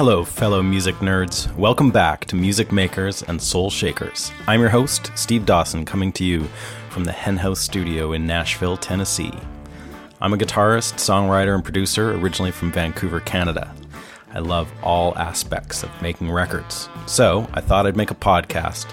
Hello, fellow music nerds. Welcome back to Music Makers and Soul Shakers. I'm your host, Steve Dawson, coming to you from the Henhouse Studio in Nashville, Tennessee. I'm a guitarist, songwriter, and producer originally from Vancouver, Canada. I love all aspects of making records, so I thought I'd make a podcast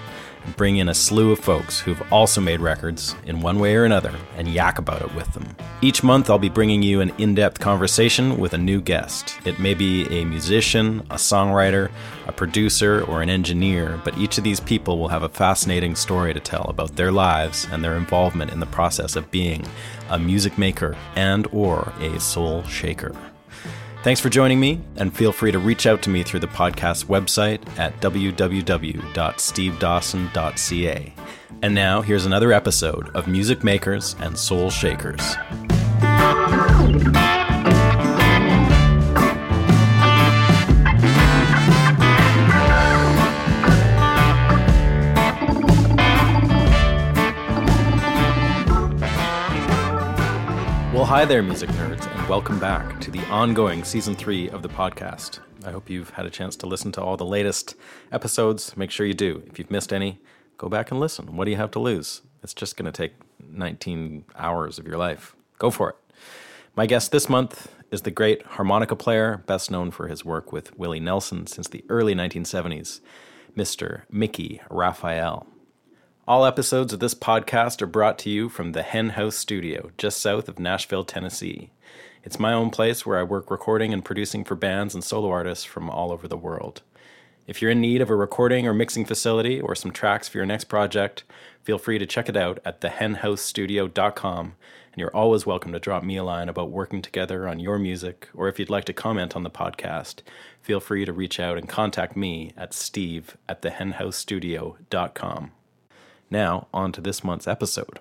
bring in a slew of folks who've also made records in one way or another and yak about it with them. Each month, I'll be bringing you an in depth conversation with a new guest. It may be a musician, a songwriter, a producer, or an engineer, but each of these people will have a fascinating story to tell about their lives and their involvement in the process of being a music maker and or a soul shaker. Thanks for joining me, and feel free to reach out to me through the podcast website at www.stevedawson.ca. And now, here's another episode of Music Makers and Soul Shakers. Well, hi there, music nerds, welcome back to the ongoing season three of the podcast. I hope you've had a chance to listen to all the latest episodes. Make sure you do. If you've missed any, go back and listen. What do you have to lose? It's just going to take 19 hours of your life. Go for it. My guest this month is the great harmonica player, best known for his work with Willie Nelson since the early 1970s, Mr. Mickey Raphael. All episodes of this podcast are brought to you from the Hen House Studio, just south of Nashville, Tennessee. It's my own place where I work recording and producing for bands and solo artists from all over the world. If you're in need of a recording or mixing facility or some tracks for your next project, feel free to check it out at thehenhousestudio.com. And you're always welcome to drop me a line about working together on your music, or if you'd like to comment on the podcast, feel free to reach out and contact me at steve at thehenhousestudio.com. Now, on to this month's episode.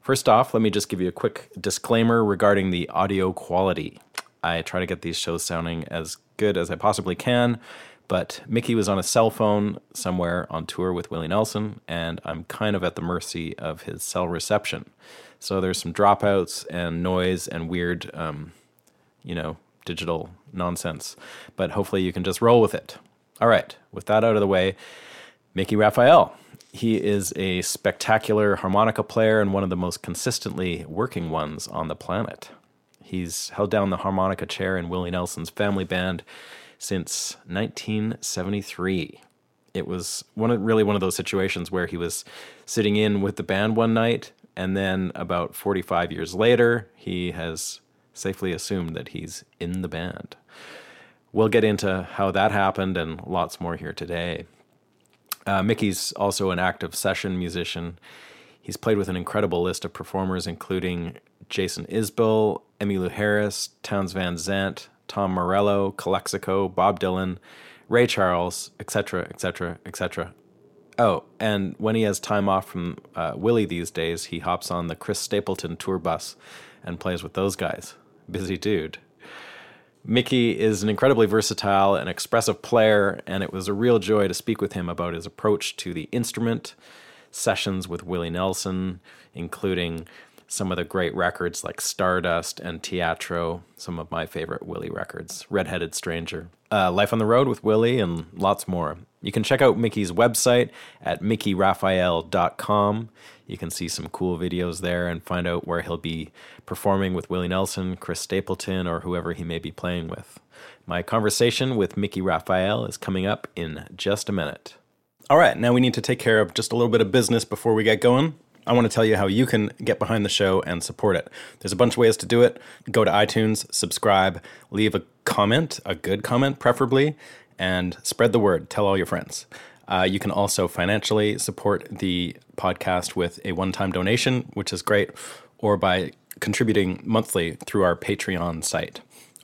First off, let me just give you a quick disclaimer regarding the audio quality. I try to get these shows sounding as good as I possibly can, but Mickey was on a cell phone somewhere on tour with Willie Nelson, and I'm kind of at the mercy of his cell reception. So there's some dropouts and noise and weird, um, you know, digital nonsense, but hopefully you can just roll with it. All right, with that out of the way, Mickey Raphael. He is a spectacular harmonica player and one of the most consistently working ones on the planet. He's held down the harmonica chair in Willie Nelson's family band since 1973. It was one of, really one of those situations where he was sitting in with the band one night, and then about 45 years later, he has safely assumed that he's in the band. We'll get into how that happened and lots more here today. Uh, Mickey's also an active session musician. He's played with an incredible list of performers, including Jason Isbell, Emmylou Harris, Townes Van Zandt, Tom Morello, Calexico, Bob Dylan, Ray Charles, etc., etc., etc. Oh, and when he has time off from uh, Willie these days, he hops on the Chris Stapleton tour bus and plays with those guys. Busy dude. Mickey is an incredibly versatile and expressive player, and it was a real joy to speak with him about his approach to the instrument, sessions with Willie Nelson, including some of the great records like Stardust and Teatro, some of my favorite Willie records, Redheaded Stranger, uh, Life on the Road with Willie, and lots more. You can check out Mickey's website at mickeyraphael.com. You can see some cool videos there and find out where he'll be performing with Willie Nelson, Chris Stapleton, or whoever he may be playing with. My conversation with Mickey Raphael is coming up in just a minute. All right, now we need to take care of just a little bit of business before we get going. I want to tell you how you can get behind the show and support it. There's a bunch of ways to do it. Go to iTunes, subscribe, leave a comment, a good comment preferably, and spread the word. Tell all your friends. Uh, you can also financially support the podcast with a one time donation, which is great, or by contributing monthly through our Patreon site.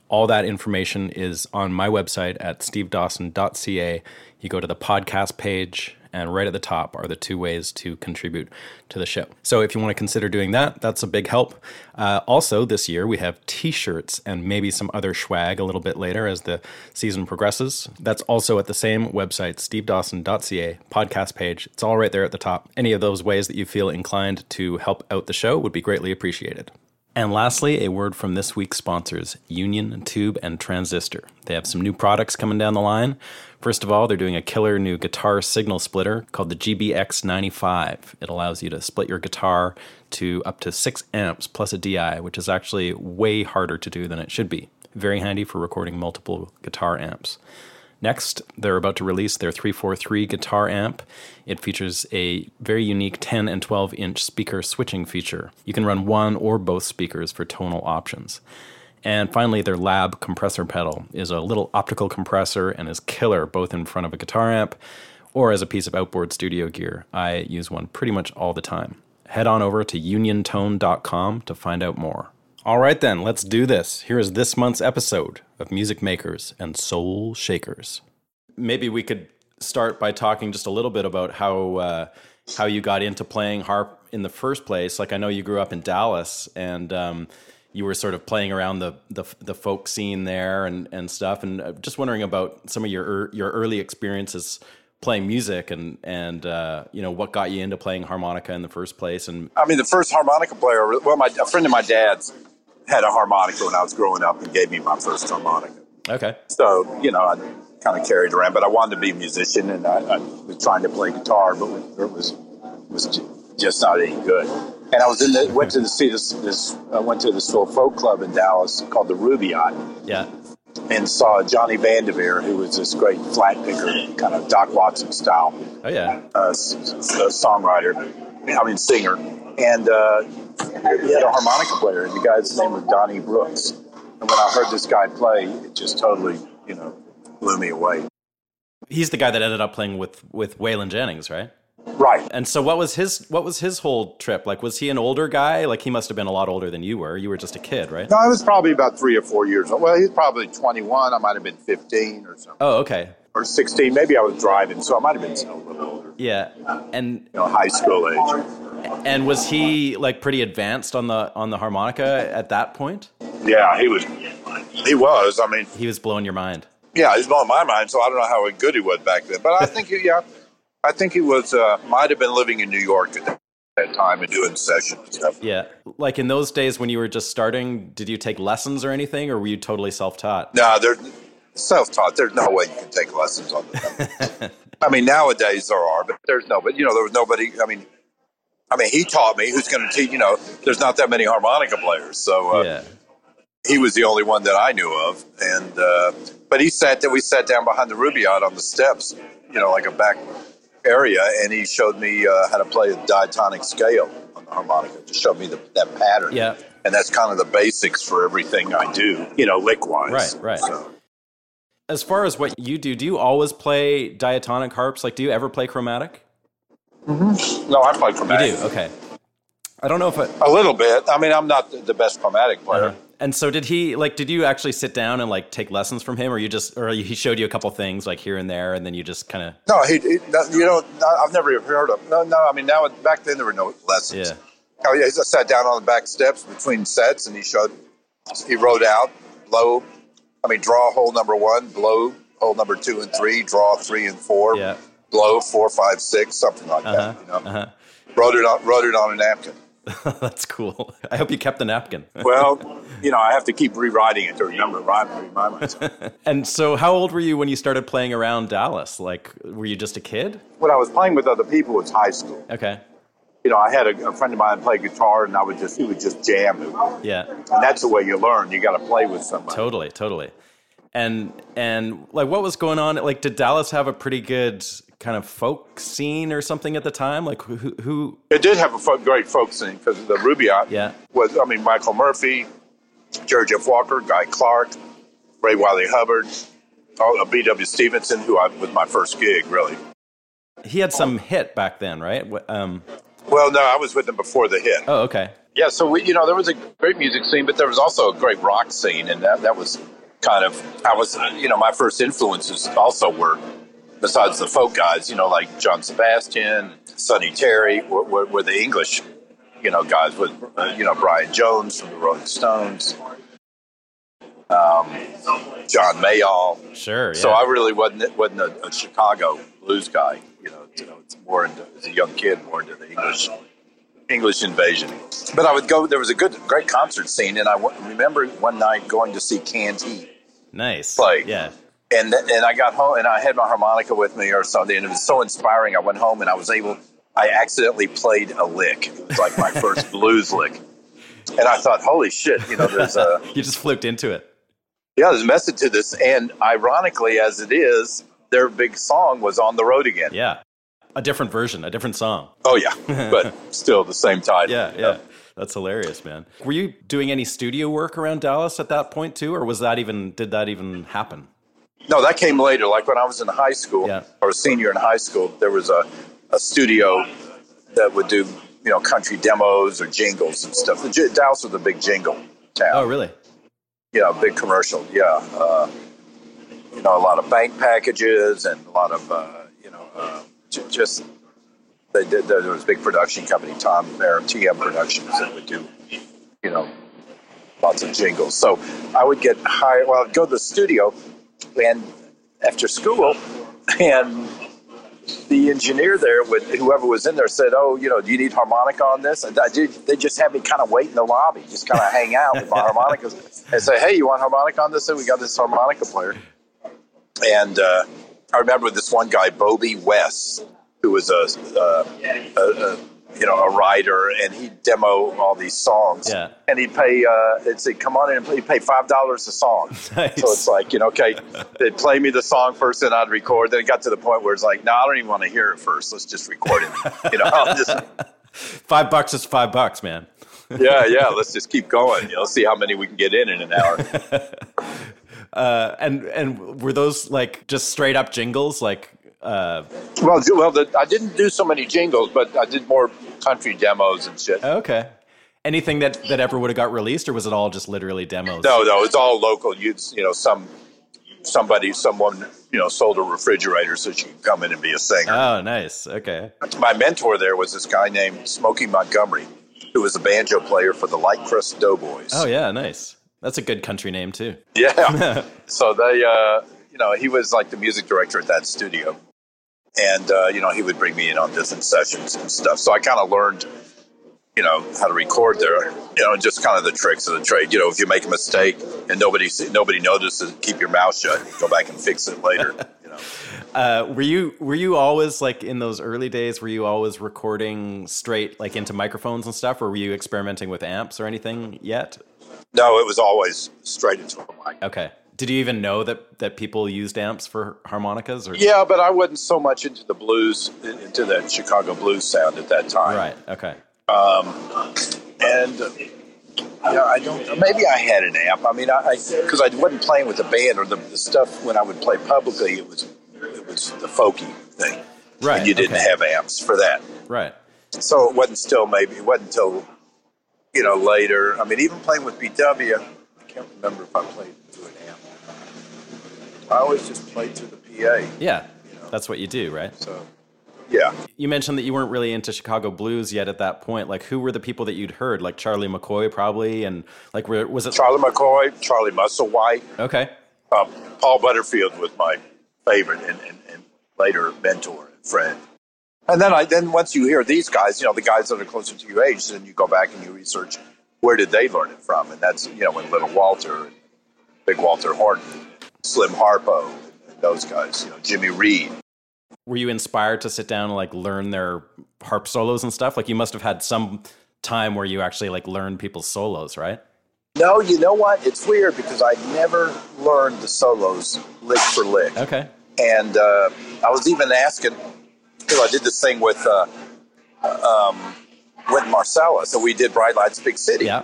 All that information is on my website at stevedawson.ca. You go to the podcast page, and right at the top are the two ways to contribute to the show. So if you want to consider doing that, that's a big help. Uh, also, this year we have t shirts and maybe some other swag a little bit later as the season progresses. That's also at the same website, stevedawson.ca, podcast page. It's all right there at the top. Any of those ways that you feel inclined to help out the show would be greatly appreciated. And lastly, a word from this week's sponsors, Union Tube and Transistor. They have some new products coming down the line. First of all, they're doing a killer new guitar signal splitter called the GBX95. It allows you to split your guitar to up to 6 amps plus a DI, which is actually way harder to do than it should be. Very handy for recording multiple guitar amps. Next, they're about to release their 343 guitar amp. It features a very unique 10 and 12 inch speaker switching feature. You can run one or both speakers for tonal options. And finally, their lab compressor pedal is a little optical compressor and is killer both in front of a guitar amp or as a piece of outboard studio gear. I use one pretty much all the time. Head on over to uniontone.com to find out more. All right, then, let's do this. Here is this month's episode of Music Makers and Soul Shakers. Maybe we could start by talking just a little bit about how uh, how you got into playing harp in the first place. Like I know you grew up in Dallas, and um, you were sort of playing around the, the the, folk scene there and, and stuff. And uh, just wondering about some of your your early experiences playing music and and uh, you know what got you into playing harmonica in the first place. And I mean, the first harmonica player. Well, my a friend of my dad's had a harmonica when I was growing up and gave me my first harmonica. Okay. So you know, I kind of carried around, but I wanted to be a musician, and I, I was trying to play guitar, but it was was just not any good. And I was in the went to the see this this I went to this little folk club in Dallas called the Rubaiyat. Yeah. And saw Johnny Vanderveer, who was this great flat picker, kind of Doc Watson style. Oh yeah. Uh, songwriter, I mean singer, and uh, he had a harmonica player, and the guy's name was Donnie Brooks. And when I heard this guy play, it just totally, you know, blew me away. He's the guy that ended up playing with with Waylon Jennings, right? Right. And so what was his what was his whole trip? Like was he an older guy? Like he must have been a lot older than you were. You were just a kid, right? No, I was probably about 3 or 4 years old. Well, he was probably 21. I might have been 15 or something. Oh, okay. Or 16. Maybe I was driving, so I might have been a little older. Yeah. And you know, high school age. And was he like pretty advanced on the on the harmonica at that point? Yeah, he was. He was. I mean, he was blowing your mind. Yeah, he's blowing my mind. So I don't know how good he was back then, but I think he, yeah, I think he was uh, might have been living in New York at that, that time and doing sessions and stuff. Yeah, like in those days when you were just starting, did you take lessons or anything, or were you totally self taught? No, they're self taught. There's no way you can take lessons on them. I mean, nowadays there are, but there's no. But you know, there was nobody. I mean, I mean, he taught me. Who's going to teach? You know, there's not that many harmonica players, so uh, yeah. he was the only one that I knew of. And uh, but he sat that We sat down behind the Rubaiyat on the steps, you know, like a back area, and he showed me uh, how to play a diatonic scale on the harmonica. Just showed me the, that pattern. Yeah. And that's kind of the basics for everything I do, you know, lick wise. Right, right. So. As far as what you do, do you always play diatonic harps? Like, do you ever play chromatic? Mm-hmm. No, I play chromatic. You do? Okay. I don't know if a little bit. I mean, I'm not the best chromatic player. Uh-huh. And so, did he like? Did you actually sit down and like take lessons from him, or you just, or he showed you a couple things like here and there, and then you just kind of? No, he, he, you know, I've never heard of. No, no. I mean, now back then there were no lessons. Yeah. Oh yeah, he just sat down on the back steps between sets, and he showed. He wrote out blow. I mean, draw hole number one, blow hole number two and three, draw three and four. Yeah blow four, five, six, something like uh-huh, that. You know? uh-huh. Wrote it on wrote it on a napkin. That's cool. I hope you kept the napkin. well, you know, I have to keep rewriting it to remember remind myself. and so, how old were you when you started playing around Dallas? Like, were you just a kid? When I was playing with other people, it was high school. Okay. You know, I had a, a friend of mine play guitar, and I would just he would just jam. Yeah. And that's the way you learn. You got to play with somebody. Totally, totally. And and like what was going on? Like did Dallas have a pretty good kind of folk scene or something at the time? Like who who It did have a folk, great folk scene because the Rubaiyat Yeah. was, I mean, Michael Murphy, Jerry Jeff Walker, Guy Clark, Ray Wylie Hubbard, uh, B.W. Stevenson, who I, was my first gig, really. he had some hit back then, right? Um Well, no, I was with them before the hit. oh okay. Yeah, so we, you know, there was a great music scene, but there was also a great rock scene, and that, that was kind of, I was, you know, my first influences also were, besides the folk guys, you know, like John Sebastian, Sonny Terry, were, were, were the English, you know, guys with, uh, you know, Brian Jones from the Rolling Stones, um, John Mayall. Sure. Yeah. So I really wasn't wasn't a, a Chicago blues guy, you know. You know, it's more into as a young kid, more into the English English invasion. But I would go. There was a good, great concert scene, and I w- remember one night going to see Canned Heat, nice. like- yeah. And th- and I got home, and I had my harmonica with me or something, and it was so inspiring. I went home, and I was able. I accidentally played a lick. It was like my first blues lick, and I thought, "Holy shit!" You know, there's a You just flipped into it. yeah, there's a message to this, and ironically, as it is, their big song was on the road again. Yeah. A different version, a different song. Oh yeah, but still the same title. Yeah, yeah. That's hilarious, man. Were you doing any studio work around Dallas at that point too, or was that even did that even happen? No, that came later. Like when I was in high school Yeah. or a senior in high school, there was a, a studio that would do you know country demos or jingles and stuff. The J- Dallas was a big jingle town. Oh, really? Yeah, big commercial. Yeah, uh, you know a lot of bank packages and a lot of uh, you know uh, j- just they did. There was a big production company, Tom Merritt, TM Productions, that would do you know lots of jingles. So I would get hired. Well, I'd go to the studio and after school, and the engineer there, with whoever was in there, said, "Oh, you know, do you need harmonica on this?" And I did. They just had me kind of wait in the lobby, just kind of hang out with my harmonicas, and say, "Hey, you want harmonica on this?" So we got this harmonica player, and uh, I remember this one guy, Bobby West, who was a, uh, a, a you know a writer, and he'd demo all these songs. Yeah. And he'd pay. Uh, it'd say, "Come on in and play." He'd pay five dollars a song. Nice. So it's like you know, okay, they'd play me the song first, and I'd record. Then it got to the point where it's like, no, I don't even want to hear it first. Let's just record it. You know, just, Five bucks is five bucks, man. yeah, yeah. Let's just keep going. You know, see how many we can get in in an hour. Uh, and and were those like just straight up jingles? Like, uh, Well, well, the, I didn't do so many jingles, but I did more country demos and shit. okay. Anything that that ever would have got released, or was it all just literally demos? No, no, it's all local. You, you know, some somebody, someone, you know, sold a refrigerator so she could come in and be a singer. Oh, nice. Okay. My mentor there was this guy named Smokey Montgomery, who was a banjo player for the Light Crust Doughboys. Oh yeah, nice. That's a good country name too. Yeah. so they, uh, you know, he was like the music director at that studio. And, uh, you know, he would bring me in on different sessions and stuff. So I kind of learned, you know, how to record there, you know, just kind of the tricks of the trade. You know, if you make a mistake and nobody see- nobody notices, keep your mouth shut. Go back and fix it later. You know. Uh, were you were you always like in those early days? Were you always recording straight like into microphones and stuff, or were you experimenting with amps or anything yet? No, it was always straight into a mic. Okay. Did you even know that that people used amps for harmonicas? Or Yeah, but I wasn't so much into the blues, into that Chicago blues sound at that time. Right. Okay. and uh, yeah, I don't. Maybe I had an amp. I mean, I because I, wasn't playing with the band or the, the stuff when I would play publicly. It was it was the folky thing, Right, And you didn't okay. have amps for that, Right. so it wasn't still maybe it wasn't until you know later. I mean, even playing with BW, I can't remember if I played through an amp. I always just played through the PA. Yeah. That's what you do, right? So yeah, You mentioned that you weren't really into Chicago blues yet at that point. Like, who were the people that you'd heard? Like Charlie McCoy, probably, and like, were, was it? Charlie McCoy, Charlie Musselwhite. Okay. Um, Paul Butterfield was my favorite and, and, and later mentor and friend. And then I then once you hear these guys, you know, the guys that are closer to your age, then you go back and you research where did they learn it from, and that's you know when Little Walter, Big Walter Horton, Slim Harpo, those guys, you know, Jimmy Reed. Were you inspired to sit down and like learn their harp solos and stuff? Like, you must have had some time where you actually like learned people's solos, right? No, you know what? It's weird because I never learned the solos lick for lick. Okay. And uh, I was even asking, know, I did this thing with uh, um, Wynton Marsalis, so we did Bright Lights Big City. Yeah.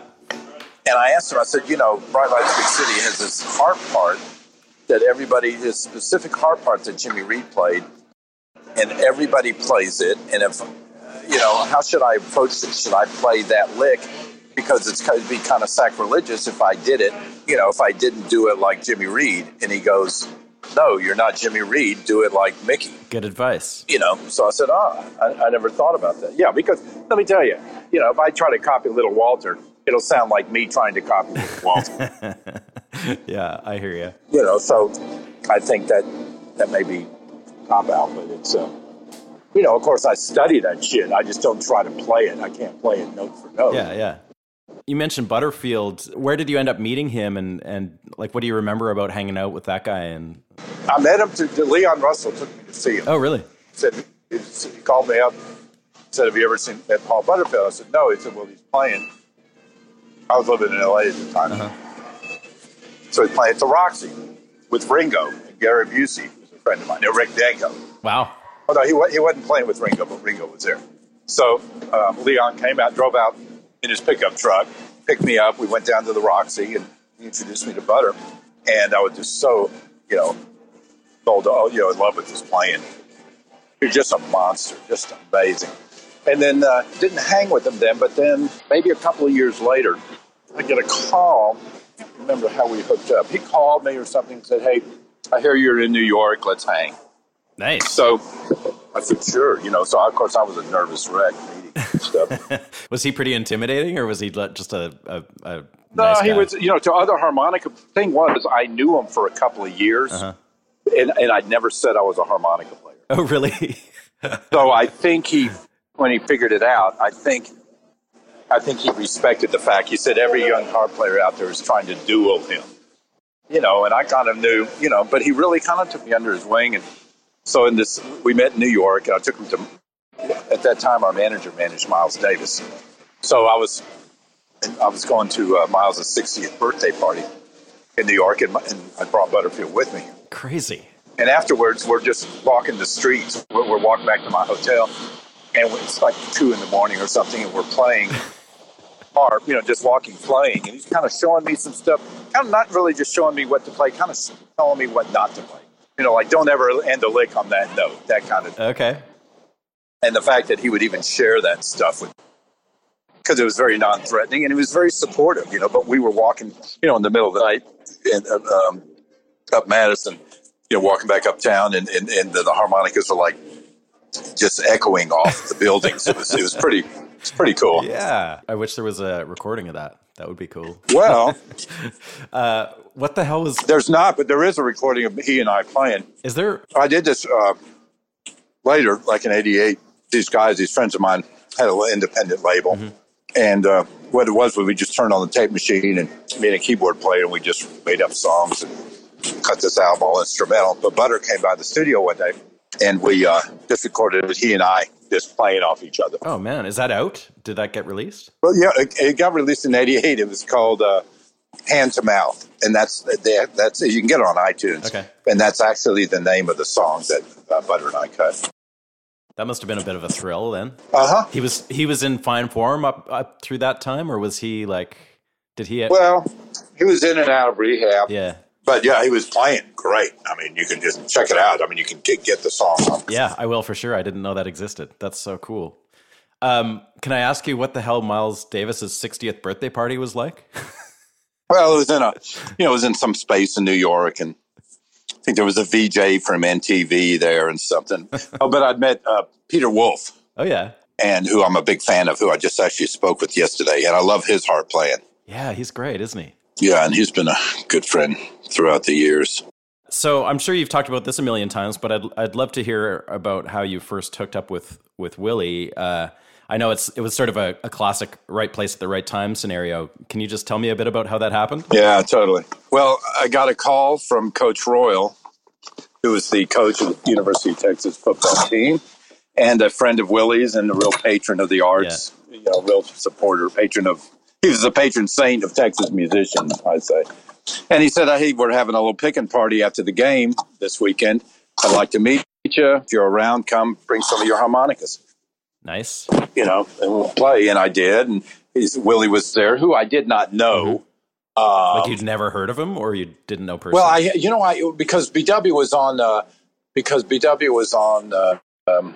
And I asked him, I said, you know, Bright Lights Big City has this harp part that everybody, this specific harp part that Jimmy Reed played, and everybody plays it. And if, you know, how should I approach it? Should I play that lick? Because it's going to be kind of sacrilegious if I did it, you know, if I didn't do it like Jimmy Reed. And he goes, no, you're not Jimmy Reed. Do it like Mickey. Good advice. You know, so I said, oh, I, I never thought about that. Yeah, because let me tell you, you know, if I try to copy Little Walter, it'll sound like me trying to copy Little Walter. yeah, I hear you. You know, so I think that that may be cop out, but it's, uh, you know, of course I study that shit. I just don't try to play it. I can't play it note for note. Yeah, yeah. You mentioned Butterfield. Where did you end up meeting him, and and like, what do you remember about hanging out with that guy? And I met him. To, Leon Russell took me to see him. oh, really? said he called me up. Said, "Have you ever seen Paul Butterfield?" I said, "No." He said, "Well, he's playing." I was living in L.A. at the time, so he's playing at the Roxy with Ringo and Gary Busey, who's a friend of mine, and Rick Danko. Wow. Oh no, he wa- he wasn't playing with Ringo, but Ringo was there. So um, Leon came out, drove out in his pickup truck, picked me up. We went down to the Roxy, and he introduced me to Butter, and I was just so you know, told oh you know in love with his playing. You're just a monster, just amazing. And then uh, didn't hang with him then, but then maybe a couple of years later, I get a call. Remember how we hooked up. He called me or something and said, "Hey, I hear you're in New York. Let's hang." Nice. So I said, "Sure." You know, so of course I was a nervous wreck stuff. was he pretty intimidating, or was he just a a, a no, nice he guy? was. You know, to other harmonica. Thing was, I knew him for a couple of years, Uh-huh. and and I never said I was a harmonica player. Oh, really? So I think he, when he figured it out, I think, I think he respected the fact. He said every young harp player out there is trying to duel him, you know. And I kind of knew, you know, but he really kind of took me under his wing. And so in this, we met in New York, and I took him to. At that time, our manager managed Miles Davis, so I was, I was going to uh, Miles' 60th birthday party in New York, and, my- and I brought Butterfield with me. Crazy. And afterwards, we're just walking the streets. We're, we're walking back to my hotel, and it's like two in the morning or something, and we're playing harp, you know, just walking, playing. And he's kind of showing me some stuff, kind of not really just showing me what to play, kind of telling me what not to play. You know, like don't ever end a lick on that note, that kind of. thing. Okay. And the fact that he would even share that stuff with, because it was very non-threatening and he was very supportive, you know. But we were walking, you know, in the middle of the night, in, uh, um, up Madison, you know, walking back uptown, and, and, and the, the harmonicas were like just echoing off the buildings. It was it was pretty it's pretty cool. Yeah. I wish there was a recording of that. That would be cool. Well, Uh, what the hell was? there's not, but there is a recording of he and I playing. Is there? I did this uh, later, like in '88. These guys, these friends of mine, had an independent label, and uh, what it was was we just turned on the tape machine and me and a keyboard player, and we just made up songs and cut this album all instrumental. But Butter came by the studio one day, and we uh, just recorded it. He and I just playing off each other. Oh man, is that out? Did that get released? Well, yeah, it, it got released in '88. It was called uh, "Hand to Mouth," and that's that, that's you can get it on iTunes. Okay. and that's actually the name of the song that uh, Butter and I cut. That must have been a bit of a thrill then. Uh huh. He was he was in fine form up up through that time, or was he like? Did he? Well, he was in and out of rehab, yeah. But yeah, he was playing great. I mean, you can just check it out. I mean, you can get, get the song. on. Yeah, I will for sure. I didn't know that existed. That's so cool. Um, can I ask you what the hell Miles Davis's 60th birthday party was like? Well, it was in a, you know, it was in some space in New York, and I think there was a VJ from MTV there and something. oh, but I'd met uh, Peter Wolf, Oh yeah, and who I'm a big fan of, who I just actually spoke with yesterday, and I love his harp playing. yeah, he's great, isn't he? Yeah, and he's been a good friend throughout the years. So I'm sure you've talked about this a million times, but I'd I'd love to hear about how you first hooked up with with Willie. Uh, I know it's it was sort of a, a classic right place at the right time scenario. Can you just tell me a bit about how that happened? Yeah, totally. Well, I got a call from Coach Royal, who was the coach of the University of Texas football team, and a friend of Willie's and a real patron of the arts. You know, real supporter, patron of he was the patron saint of Texas musicians, I'd say. And he said, "Hey, we're having a little picking party after the game this weekend. I'd like to meet you. If you're around, come bring some of your harmonicas." Nice. You know, and we'll play. And I did. And he's, Willie was there, who I did not know. Um, like you'd never heard of him, or you didn't know personally. Well, I, you know, I because BW was on, uh, because BW was on uh, um,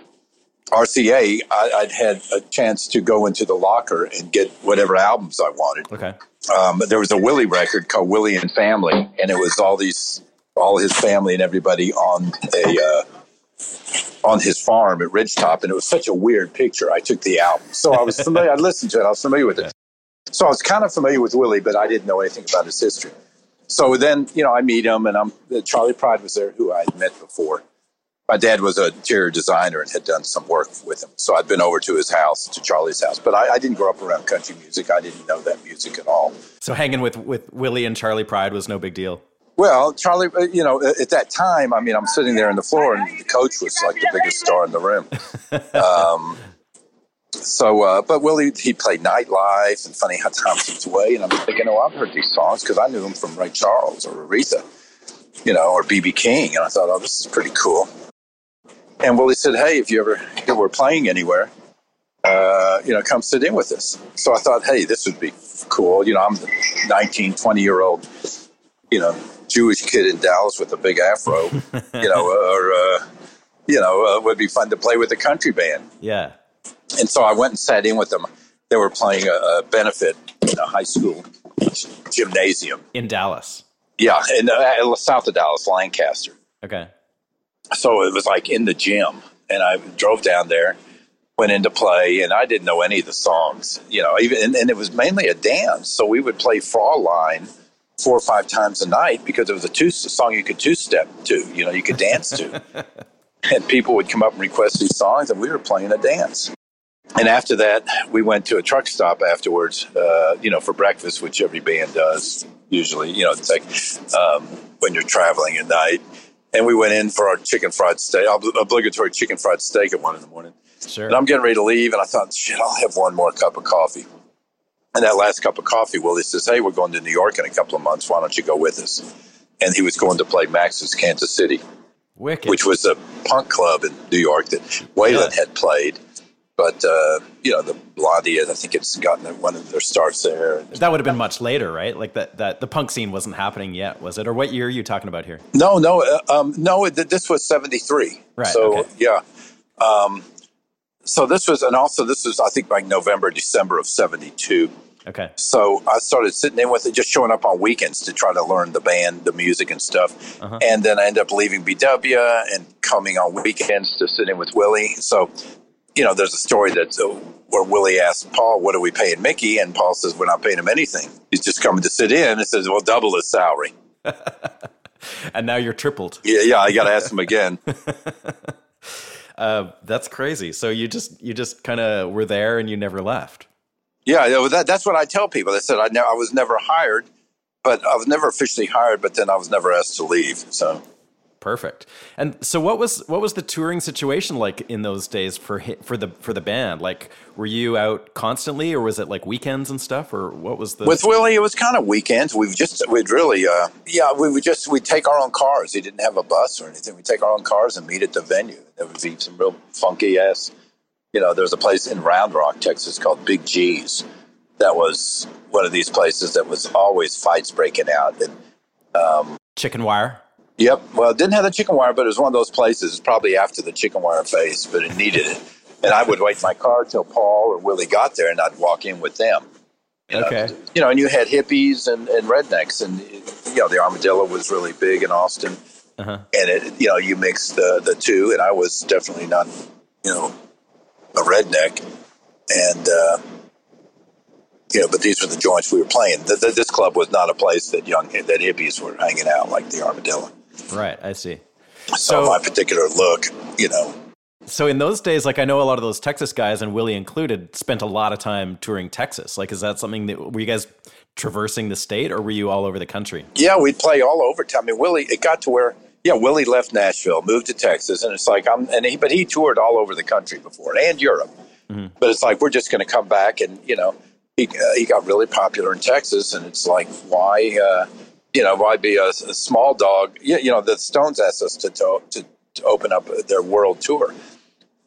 RCA. I, would had a chance to go into the locker and get whatever albums I wanted. Okay. Um, there was a Willie record called Willie and Family, and it was all these, all his family and everybody on a. Uh, on his farm at Ridgetop, and it was such a weird picture. I took the album, so I was familiar. I listened to it. I was familiar with it. So I was kind of familiar with Willie, but I didn't know anything about his history. So then, you know, I meet him, and I'm Charley Pride was there, who I had met before. My dad was an interior designer and had done some work with him, so I'd been over to his house, to Charlie's house. But I, I didn't grow up around country music. I didn't know that music at all. So hanging with with Willie and Charley Pride was no big deal. Well, Charlie, uh, you know, at that time, I mean, I'm sitting there on the floor, and the coach was like the biggest star in the room. Um, so, uh, but Willie, he played Nightlife and Funny How Time Slips Away. And I'm thinking, oh, I've heard these songs because I knew them from Ray Charles or Aretha, you know, or B.B. King. And I thought, oh, this is pretty cool. And Willie said, hey, if you ever if we're playing anywhere, uh, you know, come sit in with us. So I thought, hey, this would be cool. You know, I'm a 19, 20 year old, you know, Jewish kid in Dallas with a big afro, you know, or, uh, you know, uh, would be fun to play with a country band. Yeah. And so I went and sat in with them. They were playing a, a benefit in a high school gymnasium in Dallas. Yeah, in uh, south of Dallas, Lancaster. Okay. So it was like in the gym, and I drove down there, went into play, and I didn't know any of the songs, you know. Even and, and it was mainly a dance, so we would play Fraulein four or five times a night because it was a two song you could two step to, you know, you could dance to, and people would come up and request these songs, and we were playing a dance and after that, we went to a truck stop afterwards, uh, you know, for breakfast, which every band does usually. You know, it's like um, when you're traveling at night. And we went in for our chicken fried steak, obligatory chicken fried steak at one in the morning. Sure. And I'm getting ready to leave, and I thought, shit, I'll have one more cup of coffee. And that last cup of coffee, Willie says, hey, we're going to New York in a couple of months. Why don't you go with us? And he was going to play Max's Kansas City, Wicked. which was a punk club in New York that Waylon yeah. had played but uh, you know the Blondie, I think it's gotten one of their starts there. That would have been much later, right? Like that, that the punk scene wasn't happening yet, was it? Or what year are you talking about here? No, no, uh, um, no. This was seventy three. Right. So okay. yeah. Um, so this was, and also this was, I think, like November, December of seventy two. Okay. So I started sitting in with it, just showing up on weekends to try to learn the band, the music, and stuff. Uh-huh. And then I ended up leaving BW and coming on weekends to sit in with Willie. So you know, there's a story that uh, where Willie asked Paul, "What are we paying Mickey?" And Paul says, "We're not paying him anything. He's just coming to sit in." And says, "Well, double his salary." and now you're tripled. Yeah, yeah. I got to ask him again. uh, that's crazy. So you just you just kind of were there and you never left. Yeah, that, that's what I tell people. I said I, ne- I was never hired, but I was never officially hired. But then I was never asked to leave. So Perfect. And so, what was what was the touring situation like in those days for for the for the band? Like, were you out constantly, or was it like weekends and stuff, or what was the? With Willie, it was kind of weekends. We've just we'd really, uh, yeah, we would just we'd take our own cars. He didn't have a bus or anything. We'd take our own cars and meet at the venue. There would be some real funky ass. You know, there's a place in Round Rock, Texas, called Big G's. That was one of these places that was always fights breaking out and. Um, Chicken wire. Yep. Well, it didn't have the chicken wire, but it was one of those places, probably after the chicken wire phase, but it needed it. And I would wait in my car till Paul or Willie got there, and I'd walk in with them. You okay. Know? You know, and you had hippies and, and rednecks, and you know the armadillo was really big in Austin, uh-huh. and it you know you mix the the two, and I was definitely not you know a redneck, and uh, you know, but these were the joints we were playing. The, the, this club was not a place that young that hippies were hanging out like the armadillo. Right, I see. So, my particular look, you know. So in those days, like I know a lot of those Texas guys, and Willie included, spent a lot of time touring Texas. Like, is that something that were you guys traversing the state, or were you all over the country? Yeah, we'd play all over. I mean, Willie, it got to where yeah, Willie left Nashville, moved to Texas, and it's like I'm and he, but he toured all over the country before and Europe. Mm-hmm. But it's like we're just going to come back and you know he uh, he got really popular in Texas, and it's like why uh, you know why be a, a, small dog? You, you know the Stones asked us to to, to, open up their world tour.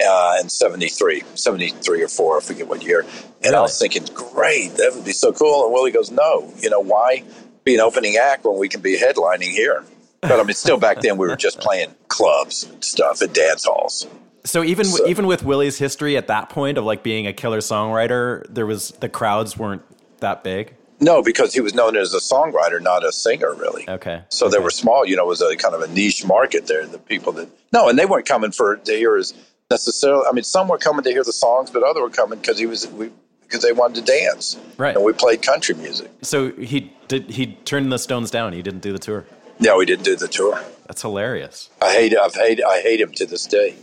Uh, in 73, 73 or 4, I forget what year. And really? I was thinking, great, that would be so cool. And Willie goes, no, you know, why be an opening act when we can be headlining here? But I mean, still back then we were just playing clubs and stuff at dance halls. So even so, even with Willie's history at that point of like being a killer songwriter, there was the crowds weren't that big. No, because he was known as a songwriter, not a singer, really. Okay. So okay. they were small. You know, it was a kind of a niche market there. The people that no, and they weren't coming for to hear his necessarily. I mean, some were coming to hear the songs, but other were coming because he was we because they wanted to dance. Right. And we played country music. So he did. He turned the Stones down. He didn't do the tour. No, we didn't do the tour. That's hilarious. I hate. I've hate. I hate him to this day.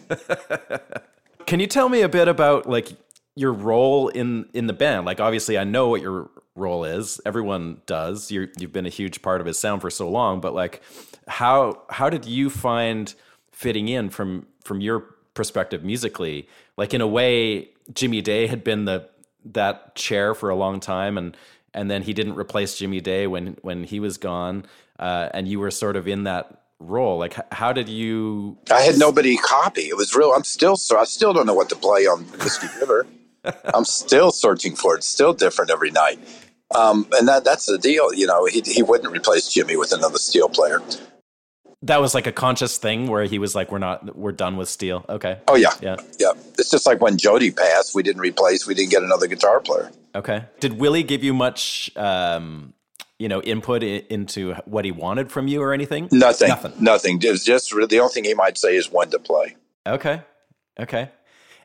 Can you tell me a bit about like your role in in the band? Like, obviously, I know what your role is. Everyone does. you you've been a huge part of his sound for so long. But like, how how did you find fitting in from from your perspective musically? Like, in a way, Jimmy Day had been the that chair for a long time, and and then he didn't replace Jimmy Day when when he was gone uh, and you were sort of in that role. Like, how did you? I had nobody copy. It was real. I'm still so I still don't know what to play on Whiskey River. I'm still searching for it. It's still different every night. Um, and that that's the deal. You know, he he wouldn't replace Jimmy with another steel player. That was like a conscious thing where he was like, "We're not, we're done with steel." Okay. Oh yeah, yeah, yeah. It's just like when Jody passed, we didn't replace, we didn't get another guitar player. Okay. Did Willie give you much um, you know, input into what he wanted from you or anything? Nothing. Nothing. Nothing. Was just the only thing he might say is when to play. Okay. Okay.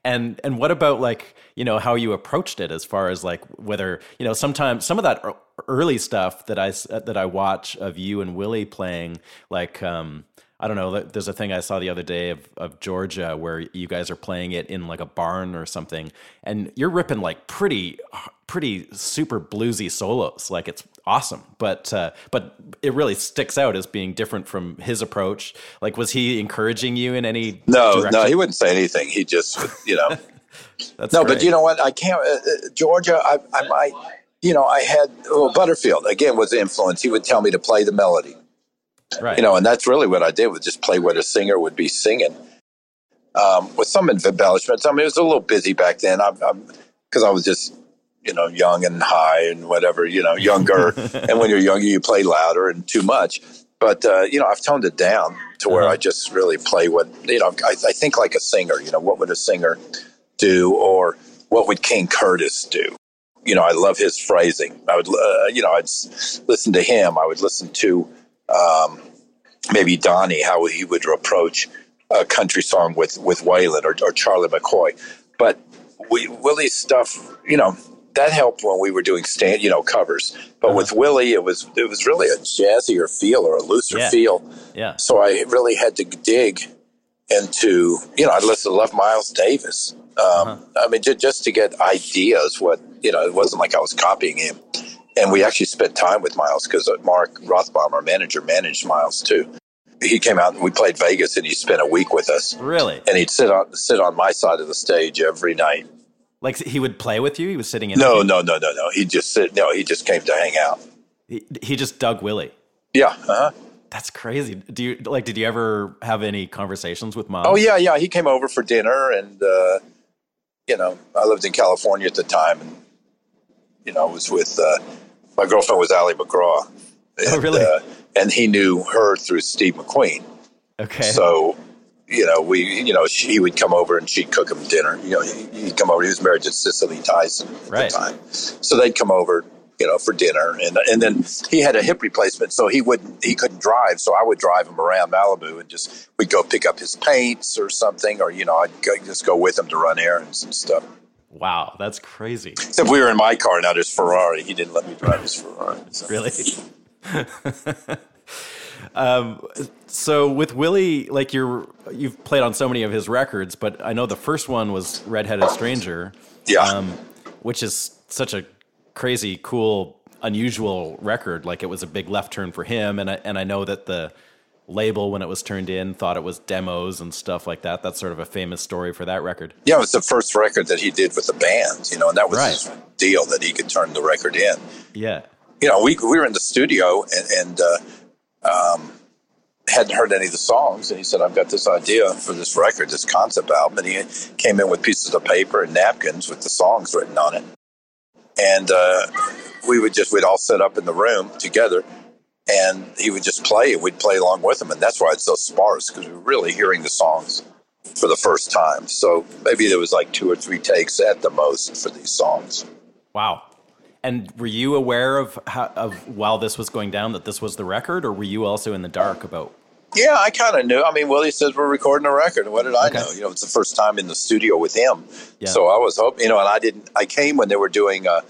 And and what about like you know how you approached it as far as like whether you know sometimes some of that early stuff that I that I watch of you and Willie playing like um I don't know. There's a thing I saw the other day of, of Georgia where you guys are playing it in like a barn or something, and you're ripping like pretty, pretty super bluesy solos. Like it's awesome, but uh, but it really sticks out as being different from his approach. Like, was he encouraging you in any? No, direction? no, he wouldn't say anything. He just, you know. That's no, great. but you know what? I can't. Uh, uh, Georgia, I, I might. You know, I had well, Butterfield again was the influence. He would tell me to play the melody. Right. You know, and that's really what I did was just play what a singer would be singing. Um, with some embellishments. I mean, it was a little busy back then. Because I was just you know young and high and whatever. You know, younger. and when you're younger, you play louder and too much. But uh, you know, I've toned it down to where uh-huh. I just really play what you know. I, I think like a singer. You know, what would a singer do, or what would King Curtis do? You know, I love his phrasing. I would, uh, you know, I'd listen to him. I would listen to um, maybe Donnie, how he would approach a country song with with Waylon or, or Charlie McCoy. But we, Willie's stuff, you know, that helped when we were doing stand, you know, covers. But uh-huh. with Willie, it was it was really a jazzier feel or a looser yeah. feel. Yeah. So I really had to dig into, you know, I listened to love Miles Davis. Um, uh-huh. I mean, just, just to get ideas. What you know, it wasn't like I was copying him and we actually spent time with Miles because uh, Mark Rothbaum, our manager, managed Miles too. He came out and we played Vegas, and he spent a week with us. Really? And he'd sit on sit on my side of the stage every night. Like he would play with you. He was sitting in. No, no, no, no, no. He just sit. No, he just came to hang out. He, he just dug Willie. Yeah. Uh-huh. That's crazy. Do you like? Did you ever have any conversations with mom? Oh yeah, yeah. He came over for dinner, and uh, you know, I lived in California at the time, and you know, I was with uh, my girlfriend was Ali MacGraw. And, oh, really? Uh, and he knew her through Steve McQueen. Okay. So, you know, we, you know, she, he would come over and she'd cook him dinner. You know, he, would come over. He was married to Cicely Tyson at right. the time. So they'd come over, you know, for dinner. And, and then he had a hip replacement, so he wouldn't, he couldn't drive. So I would drive him around Malibu and just, we'd go pick up his paints or something, or, you know, I'd go, just go with him to run errands and stuff. Wow, that's crazy. Except we were in my car, not his Ferrari. He didn't let me drive his Ferrari. So. Really? um, so with Willie, like you're, you've played on so many of his records, but I know the first one was Redheaded Stranger. Yeah. Um, which is such a crazy, cool, unusual record. Like it was a big left turn for him, and I, and I know that the label when it was turned in thought it was demos and stuff like that. That's sort of a famous story for that record. Yeah, it was the first record that he did with the band, you know, and that was Right. his deal that he could turn the record in. Yeah. You know, we, we were in the studio and, and uh, um, hadn't heard any of the songs, and he said, "I've got this idea for this record, this concept album," and he came in with pieces of paper and napkins with the songs written on it, and uh, we would just we'd all sit up in the room together. And he would just play, and we'd play along with him, and that's why it's so sparse because we were really hearing the songs for the first time. So maybe there was like two or three takes at the most for these songs. Wow. And were you aware of how, of while this was going down that this was the record, or were you also in the dark about? Yeah, I kind of knew. I mean, Willie says we're recording a record. What did I Okay. know? You know, it's the first time in the studio with him. Yeah. So I was hoping, you know, and I didn't. I came when they were doing. Uh,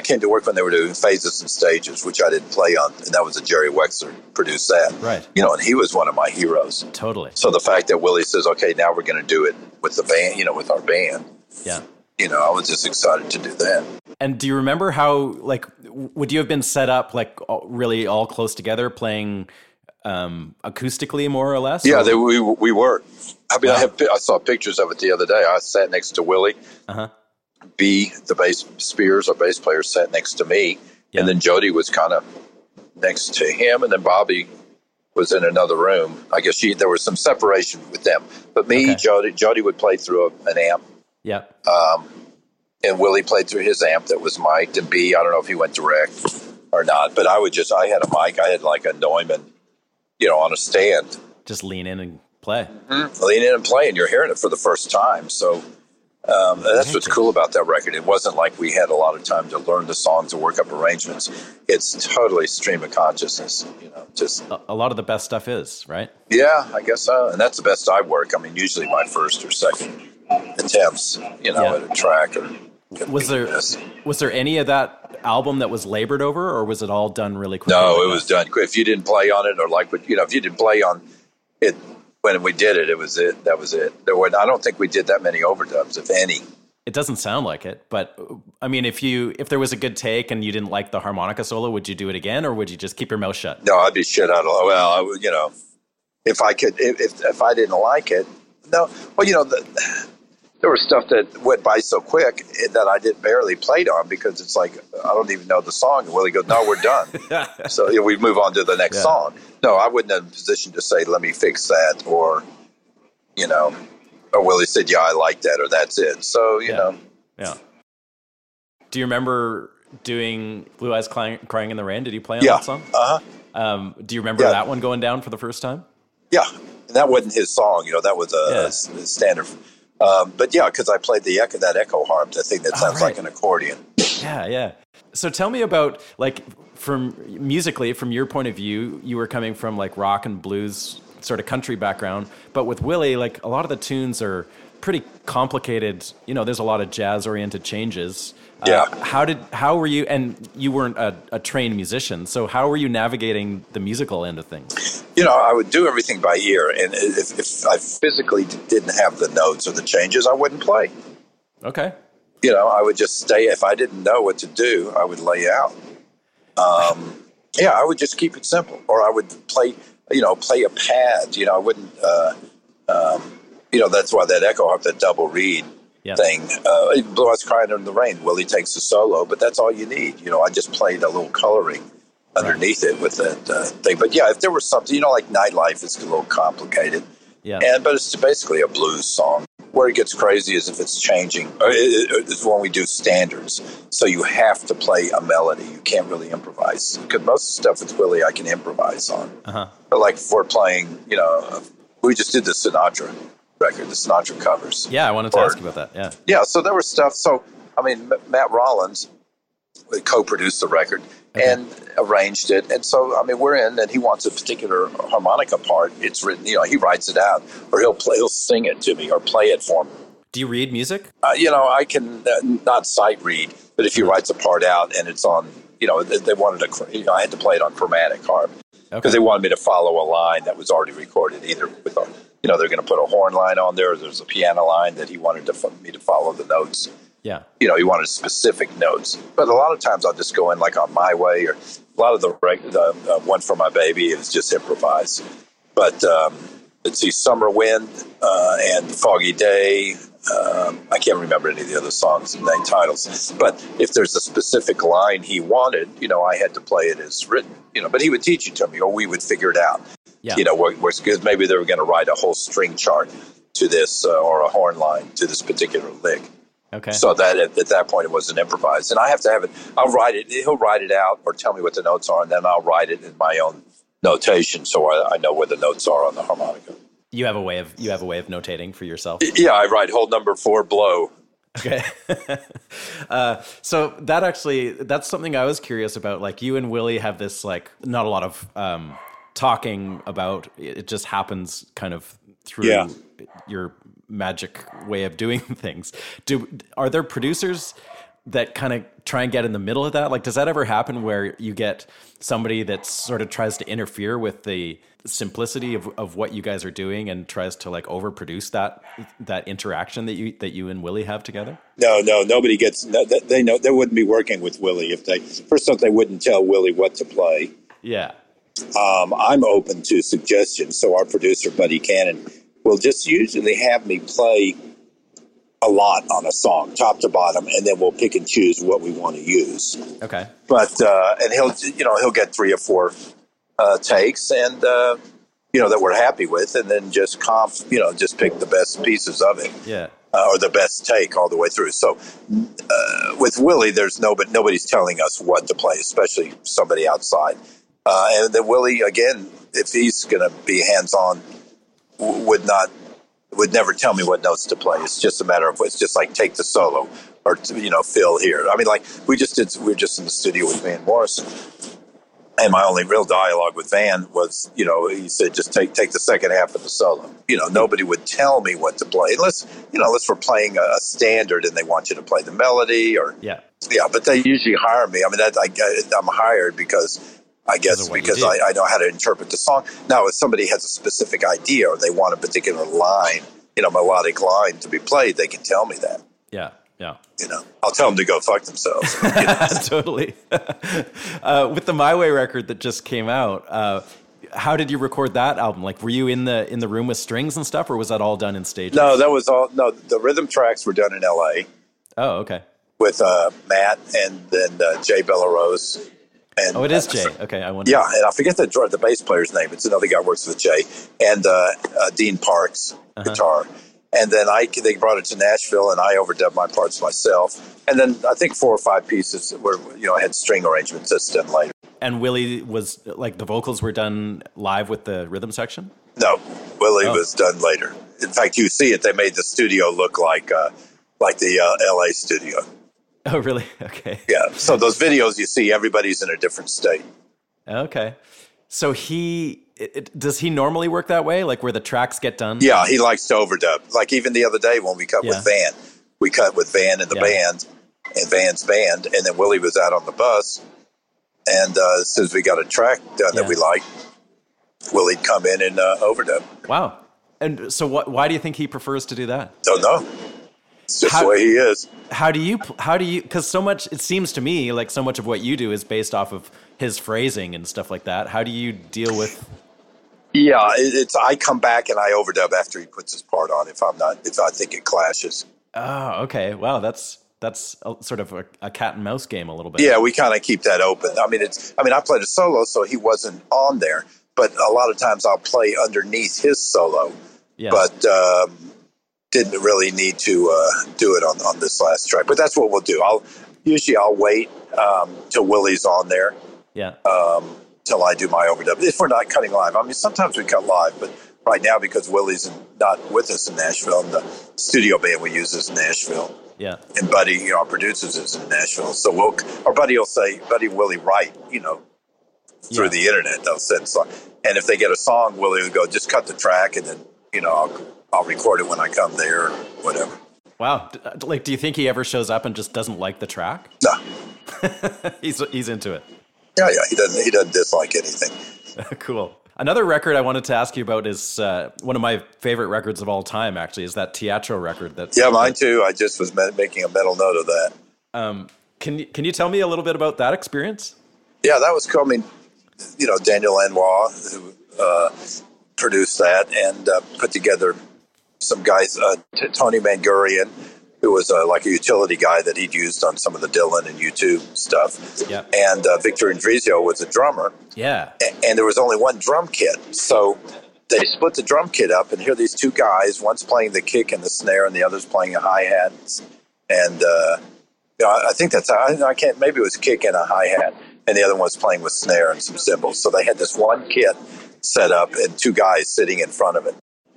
I came to work when they were doing phases and stages, which I didn't play on, and that was a Jerry Wexler produced that. Right. You know, and he was one of my heroes. Totally. So the fact that Willie says, "Okay, now we're going to do it with the band," you know, with our band. Yeah. You know, I was just excited to do that. And do you remember how, like, would you have been set up like all- really all close together, playing um, acoustically more or less? Yeah, Or- they, we we were. I mean, I, have, I saw pictures of it the other day. I sat next to Willie. Uh-huh. Bee, the bass Spears, our bass player, sat next to me, Yeah. and then Jody was kind of next to him, and then Bobby was in another room. I guess she there was some separation with them, but me, Okay. Jody, Jody would play through a, an amp, Yeah. Um, and Willie played through his amp that was mic'd, and Bee, I don't know if he went direct or not, but I would just I had a mic, I had like a Neumann, you know, on a stand. Just lean in and play. Mm-hmm. lean in and play, and you're hearing it for the first time. So um, that's what's cool about that record. It wasn't like we had a lot of time to learn the songs and work up arrangements. It's totally stream of consciousness. You know, just A, a lot of the best stuff is right. yeah, I guess so. And that's the best I work. I mean, usually my first or second attempts, you know, Yeah. at a track or. Was there was there any of that album that was labored over, or was it all done really quickly? No, it was done quick. If you didn't play on it, or like, what- you know, if you didn't play on it when we did it, it was it. That was it. There were. I don't think we did that many overdubs, if any. It doesn't sound like it, but I mean, if you if there was a good take and you didn't like the harmonica solo, would you do it again, or would you just keep your mouth shut? No, I'd be shit out of. Well, I would, you know, if I could, if if, if I didn't like it, no. Well, you know, the, there was stuff that went by so quick that I did barely played on because it's like I don't even know the song. And Willie goes, "No, we're done." so you know, we move on to the next Yeah. song. No, I wouldn't have a position to say, "Let me fix that," or you know, or Willie said, "Yeah, I like that," or "That's it." So you Yeah. know, Yeah. Do you remember doing Blue Eyes Crying, Crying in the Rain? Did you play on yeah, that song? uh huh, Um, do you remember Yeah. that one going down for the first time? yeah. And that wasn't his song. You know, that was a, Yeah. a a standard. Um, but yeah, because I played the echo, that echo harp, the thing that sounds right. like an accordion. Yeah, yeah. So tell me about like from musically, from your point of view, you were coming from like rock and blues sort of country background, but with Willie, like a lot of the tunes are pretty complicated. You know, there's a lot of jazz oriented changes. Uh, Yeah. how did how were you? And you weren't a, a trained musician, so how were you navigating the musical end of things? You know, I would do everything by ear, and if, if I physically didn't have the notes or the changes, I wouldn't play. Okay. You know, I would just stay. If I didn't know what to do, I would lay out. Um, yeah, I would just keep it simple, or I would play. You know, play a pad. You know, I wouldn't. Uh, um, you know, that's why that echo harp, that double reed Yeah. thing. Uh, Blue Eyes Crying in the Rain. Willie takes the solo, but that's all you need. You know, I just played a little coloring underneath it with that uh, thing. But yeah, if there was something, you know, like Nightlife is a little complicated. Yeah. And but it's basically a blues song. Where it gets crazy is if it's changing. It, it's when we do standards. So you have to play a melody. You can't really improvise because most of the stuff with Willie I can improvise on. Uh-huh. But like if we're playing, you know, we just did the Sinatra record, the Sinatra covers. Yeah, I wanted to Or- ask you about that. Yeah. Yeah, so there was stuff. So I mean, M- Matt Rollings co-produced the record and arranged it, and so I mean, we're in, and he wants a particular harmonica part. It's written, you know, he writes it out, or he'll play, he'll sing it to me, or play it for me. Do you read music? Uh, you know, I can uh, not sight read, but if he writes a part out and it's on, you know, they, they wanted a, you know, I had to play it on chromatic harp because Okay. they wanted me to follow a line that was already recorded, either with a, you know, they're going to put a horn line on there, there's a piano line that he wanted to me to follow the notes Yeah. you know, he wanted specific notes. But a lot of times I'll just go in like on my way, or a lot of the the uh, one for my baby is just improvised. but um, let's see, Summer Wind uh, and Foggy Day. Um, I can't remember any of the other songs and name titles, but if there's a specific line he wanted, you know, I had to play it as written. You know, but he would teach it to me, or we would figure it out. Yeah. You know, because maybe they were going to write a whole string chart to this uh, or a horn line to this particular lick. Okay. So that at, at, that point it wasn't improvised, and I have to have it. I'll write it. He'll write it out or tell me what the notes are, and then I'll write it in my own notation so I, I know where the notes are on the harmonica. You have a way of you have a way of notating for yourself. Yeah, I write hold number four blow. Okay. uh, so that actually that's something I was curious about. Like you and Willie have this like not a lot of um, talking about. It just happens kind of through Yeah. your magic way of doing things. Do are there producers that kind of try and get in the middle of that? Like, does that ever happen where you get somebody that sort of tries to interfere with the simplicity of, of what you guys are doing and tries to like overproduce that that interaction that you that you and Willie have together? No, no, nobody gets. No, they- they know they wouldn't be working with Willie if they first off they wouldn't tell Willie what to play. Yeah. Um, I'm open to suggestions, so our producer Buddy Cannon will just usually have me play a lot on a song, top to bottom, and then we'll pick and choose what we want to use. Okay. But uh, and he'll you know he'll get three or four uh, takes and uh, you know that we're happy with, and then just comp you know just pick the best pieces of it Yeah. uh, or the best take all the way through. So uh, with Willie, there's no, but nobody's telling us what to play, especially somebody outside. Uh, and then Willie, again, if he's going to be hands on, w- would not, would never tell me what notes to play. It's just a matter of, it's just like take the solo or, you know, fill here. I mean, like we just did, we were just in the studio with Van Morrison. And my only real dialogue with Van was, you know, he said, just take take the second half of the solo. You know, nobody would tell me what to play unless, you know, unless we're playing a, a standard and they want you to play the melody or, Yeah. yeah. But they usually hire me. I mean, that, I, I'm hired because I guess of what you because. I, I know how to interpret the song. Now, if somebody has a specific idea or they want a particular line, you know, melodic line to be played, they can tell me that. Yeah. Yeah. You know, I'll tell them to go fuck themselves. You know? totally. uh, with the My Way record that just came out, uh, how did you record that album? Like, were you in the in the room with strings and stuff, or was that all done in stages? no, that was all. No, the rhythm tracks were done in L.A. Oh, okay. with uh, Matt and then uh, Jay Bellerose. And Oh, it is Jay. Okay, I wonder. Yeah, and I forget the the bass player's name. It's another guy who works with Jay and uh, uh, Dean Parks guitar. And then I they brought it to Nashville, and I overdubbed my parts myself. And then I think four or five pieces were you know I had string arrangements that's done later. And Willie was like the vocals were done live with the rhythm section. No, Willie Oh. was done later. In fact, you see it. They made the studio look like uh, like the uh, L.A. studio. Oh, really? Okay. Yeah. So those videos you see, everybody's in a different state. Okay. So he it, it- does he normally work that way, like where the tracks get done? Yeah, he likes to overdub. Like even the other day when we cut Yeah. with Van, we cut with Van and the Yeah. band and Van's band, and then Willie was out on the bus. And uh, as soon as we got a track done Yeah. that we liked, Willie'd come in and uh, overdub. Wow. And so, what? Why do you think he prefers to do that? Don't know. It's just How- the way he is. How do you? How do you? Because so much. It seems to me like so much of what you do is based off of his phrasing and stuff like that. How do you deal with? Yeah, it, it's. I come back and I overdub after he puts his part on. If I'm not, if I think it clashes. Oh, okay. Wow, that's that's a, sort of a, a cat and mouse game a little bit. Yeah, we kind of keep that open. I mean, it's. I mean, I played a solo, so he wasn't on there. But a lot of times I'll play underneath his solo. Yeah. but um, didn't really need to uh, do it on, on this last track. But that's what we'll do. I'll usually I'll wait um, till Willie's on there yeah. till I do my overdub. If we're not cutting live, I mean sometimes we cut live, but right now because Willie's in, not with us in Nashville, and the studio band we use is in Nashville, yeah. and Buddy, you know, our producers is in Nashville. So we'll our Buddy will say, Buddy Willie write, you know, through Yeah. the internet. They'll send song, and if they get a song, Willie will go, just cut the track, and then you know I'll I'll record it when I come there or whatever. Wow. Uh, Like, do you think he ever shows up and just doesn't like the track? No, he's he's into it. yeah, yeah, he doesn't he doesn't dislike anything. cool. Another record I wanted to ask you about is uh, one of my favorite records of all time. Actually, is that Teatro record? That Yeah, mine too. I just was ma- making a mental note of that. Um, can you can you tell me a little bit about that experience? Yeah, that was mean, you know, Daniel Lanois, who uh, produced that and uh, put together some guys. Uh, T- Tony Mangurian, who was uh, like a utility guy that he'd used on some of the Dylan and U2 stuff. Yeah. And uh, Victor Indrizzo was a drummer, Yeah. a- and there was only one drum kit. So they split the drum kit up, and here are these two guys. One's playing the kick and the snare, and the other's playing a hi hat. And uh, you know, I I think that's I, I can't. Maybe it was kick and a hi hat, and the other one was playing with snare and some cymbals. So they had this one kit set up, and two guys sitting in front of it.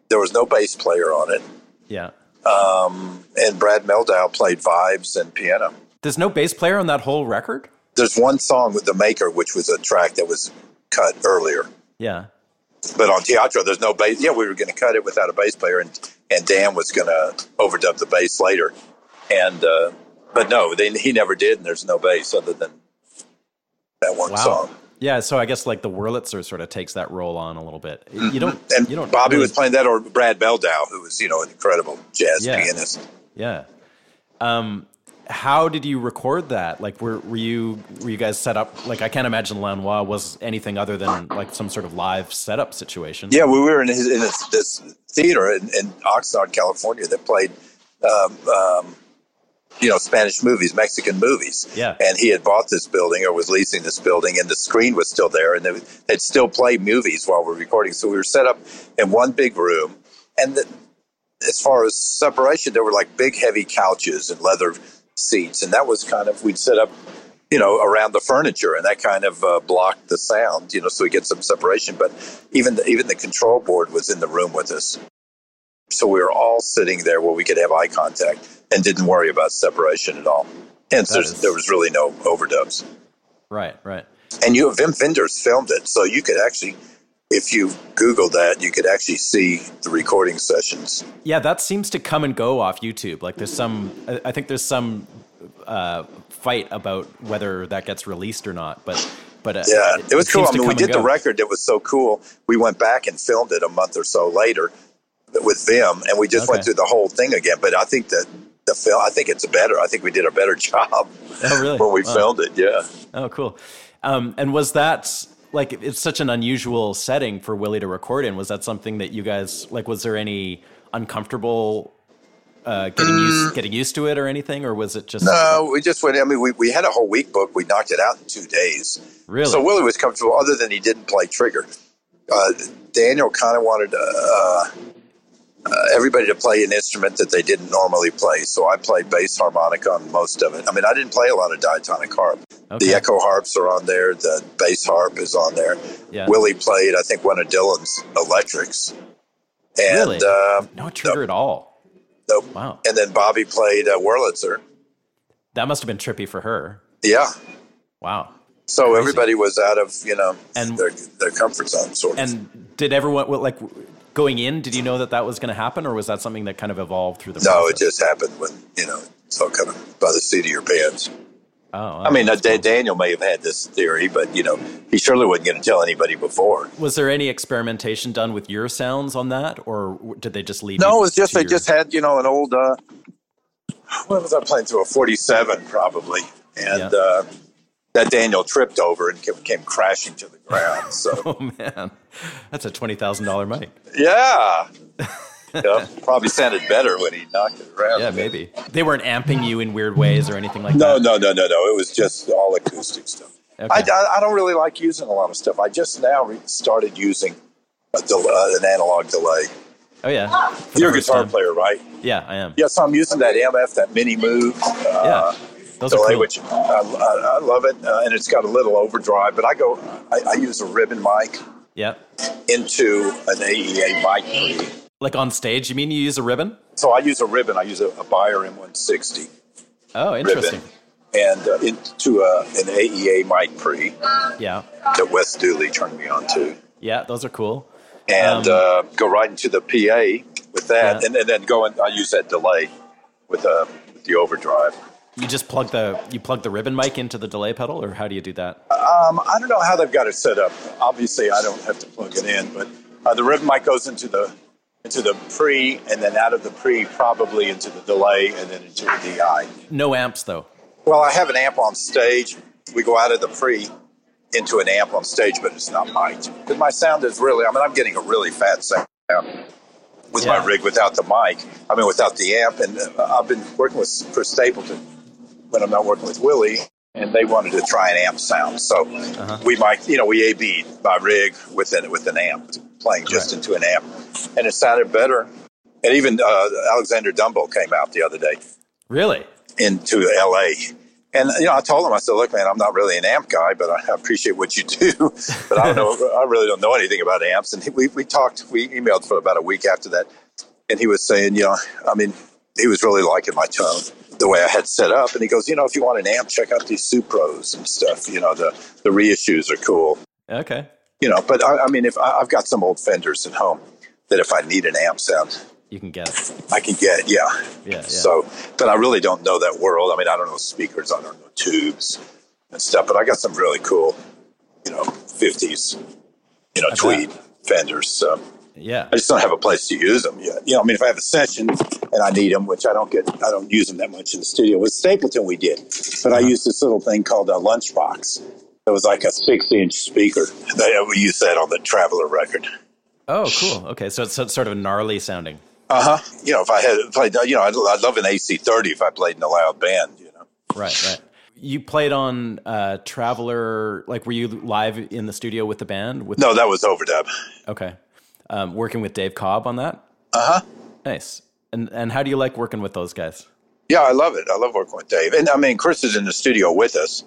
There was no bass player on it, Yeah. um, and Brad Mehldau played vibes and piano. There's no bass player on that whole record? There's one song with the Maker, which was a track that was cut earlier. Yeah. But on Teatro, there's no bass. Yeah, we were going to cut it without a bass player, and and Dan was going to overdub the bass later. And uh, but no, they, he never did, and there's no bass other than that one Wow. song. Yeah, so I guess like the Wurlitzer sort of takes that role on a little bit. You don't And you don't Bobby really- was playing that, or Brad Mehldau, who was you know an incredible jazz Yeah. pianist. Yeah. Um, how did you record that? Like, were were you were you guys set up? Like, I can't imagine Lanois was anything other than like some sort of live setup situation. Yeah, we were in, his, in this, this theater in, in Oxnard, California, that played, um, um, you know, Spanish movies, Mexican movies. Yeah. And he had bought this building or was leasing this building, and the screen was still there, and they, they'd still play movies while we're recording. So we were set up in one big room, and the, as far as separation, there were like big, heavy couches and leather seats, and that was kind of we'd set up you know, around the furniture, and that kind of uh, blocked the sound, you know, so we get some separation. But even the, even the control board was in the room with us, so we were all sitting there where we could have eye contact and didn't worry about separation at all. Hence, there was really no overdubs. Right. Right. And you, Wim Wenders filmed it, so you could actually, if you Google that, you could actually see the recording sessions. Yeah, that seems to come and go off YouTube. Like, there's some. I think there's some uh, fight about whether that gets released or not. But but uh, Yeah, it, was cool. seems I mean, we did the record. It was so cool. We went back and filmed it a month or so later with Wim, and we just went through the whole thing again. But I think that the film, I think it's better. I think we did a better job Oh, really? when we Wow. filmed it. Yeah. Oh, cool. Um, and was that like it's such an unusual setting for Willie to record in? Was that something that you guys like? Was there any uncomfortable uh, getting used getting used to it or anything, or was it just No, we just went. I mean, we, we had a whole week book. We knocked it out in two days. Really? So Willie was comfortable, other than he didn't play trigger. Uh, Daniel kind of wanted uh, uh, everybody to play an instrument that they didn't normally play. So I played bass harmonica on most of it. I mean, I didn't play a lot of diatonic harp. Okay. The echo harps are on there. The bass harp is on there. Yeah. Willie played, I think, one of Dylan's electrics. And Really? uh, no trigger at all? nope. Wow, and then Bobby played uh, Wurlitzer. that must have been trippy for her. Yeah. Wow. So everybody was out of you know And- their their comfort zone, sort of. And did everyone like going in? Did you know that that was going to happen, or was that something that kind of evolved through the no, process? it just happened when you know it's all kind of by the seat of your pants. Oh, wow. I mean, uh, Da- Daniel may have had this theory, but you know, he surely wasn't going to tell anybody before. was there any experimentation done with your sounds on that, or did they just leave? No, you it was just they your- just had you know an old. uh What was I playing through? A forty-seven, probably, and Yeah. uh that Daniel tripped over and came, came crashing to the ground. So Oh man, that's a twenty thousand dollar mic. yeah. yeah, probably sounded better when he knocked it around. Yeah, maybe they weren't amping you in weird ways or anything like No, that. no, no, no, no. No. It was just all acoustic stuff. Okay. I, I, I don't really like using a lot of stuff. I just now re- started using a del- uh, an analog delay. Oh yeah, For You're a guitar time. player, right? Yeah, I am. Yeah, so I'm using that MF, that mini move uh, Yeah, those delay, cool. which I, I, I love it, uh, and it's got a little overdrive. But I go, I, I use a ribbon mic Yeah, into an AEA mic pre. like on stage. You mean you use a ribbon? So I use a ribbon. I use a, a Beyer M160 Oh, interesting. ribbon, and uh, into a, an AEA mic pre Yeah, that Wes Dooley turned me on to. yeah, those are cool. and Um, uh, go right into the PA with that, Yeah. and, and then go and I use that delay with, uh, with the overdrive. You just plug the you plug the ribbon mic into the delay pedal, or how do you do that? Um, I don't know how they've got it set up. Obviously, I don't have to plug it in, but uh, the ribbon mic goes into the into the pre, and then out of the pre, probably into the delay, and then into the DI. No amps though. Well, I have an amp on stage. We go out of the pre, into an amp on stage, but it's not mic'd. Because my sound is really, I mean, I'm getting a really fat sound with Yeah. my rig without the mic. I mean, without the amp. And uh, I've been working with Chris Stapleton when I'm not working with Willie, and they wanted to try an amp sound. So Uh-huh. we might, you know, we A/B my rig with an with an amp, playing just Right. into an amp, and it sounded better. And even uh, Alexander Dumble came out the other day Really? into LA. And you know, I told him, I said, "Look, man, I'm not really an amp guy, but I appreciate what you do. but I don't know, I really don't know anything about amps." And he, we we talked, we emailed for about a week after that, and he was saying, you know, I mean, he was really liking my tone, the way I had set up, and he goes, you know, if you want an amp, check out these Supros and stuff. You know, the the reissues are cool. Okay. You know, but I, I mean, if I, I've got some old Fenders at home that if I need an amp sound, You can get. I can get, yeah. Yeah, yeah. So, but I really don't know that world. I mean, I don't know speakers, I don't know tubes and stuff, but I got some really cool, you know, 50s, you know, bet. tweed fenders. So Yeah. I just don't have a place to use them yet. You know, I mean, if I have a session and I need them, which I don't get, I don't use them that much in the studio. With Stapleton, we did, but I used this little thing called a lunchbox. It was like a six inch speaker. They- We used that on the Traveler record. Oh, cool. Okay, so it's sort of gnarly sounding. Uh huh. You know, if I had played, you know, I'd, I'd love an AC30 if I played in a loud band, you know. Right, right. You played on uh, Traveler. Like, were you live in the studio with the band? With No, that was overdub. okay, um, working with Dave Cobb on that. Uh huh. Nice. And and how do you like working with those guys? Yeah, I love it. I love working with Dave. And I mean, Chris is in the studio with us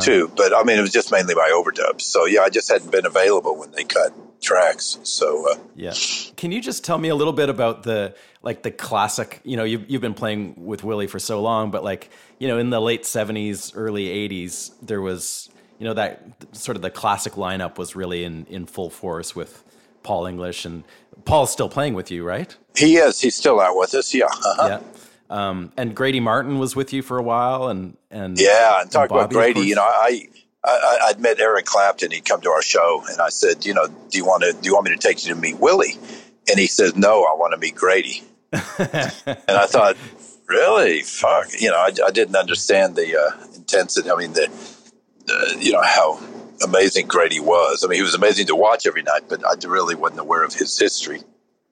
too, but I mean, it was just mainly my overdubs. So yeah, I just hadn't been available when they cut tracks. So uh, Yeah. Can you just tell me a little bit about the like the classic? You know, you've you've been playing with Willie for so long, but like you know, in the late '70s, early '80s, there was you know that sort of the classic lineup was really in in full force with Paul English and Paul's still playing with you, right? he is. He's still out with us. Yeah. Uh-huh. Yeah. Um, and Grady Martin was with you for a while, and and Yeah, and talk about Grady. You know, I, I I'd met Eric Clapton. He'd come to our show, and I said, you know, do you want to do you want me to take you to meet Willie? And he says, no, I want to meet Grady. and I thought, really, fuck. You know, I, I didn't understand the uh, intensity. I mean, the, the you know how amazing great he was. I mean, he was amazing to watch every night, but I really wasn't aware of his history.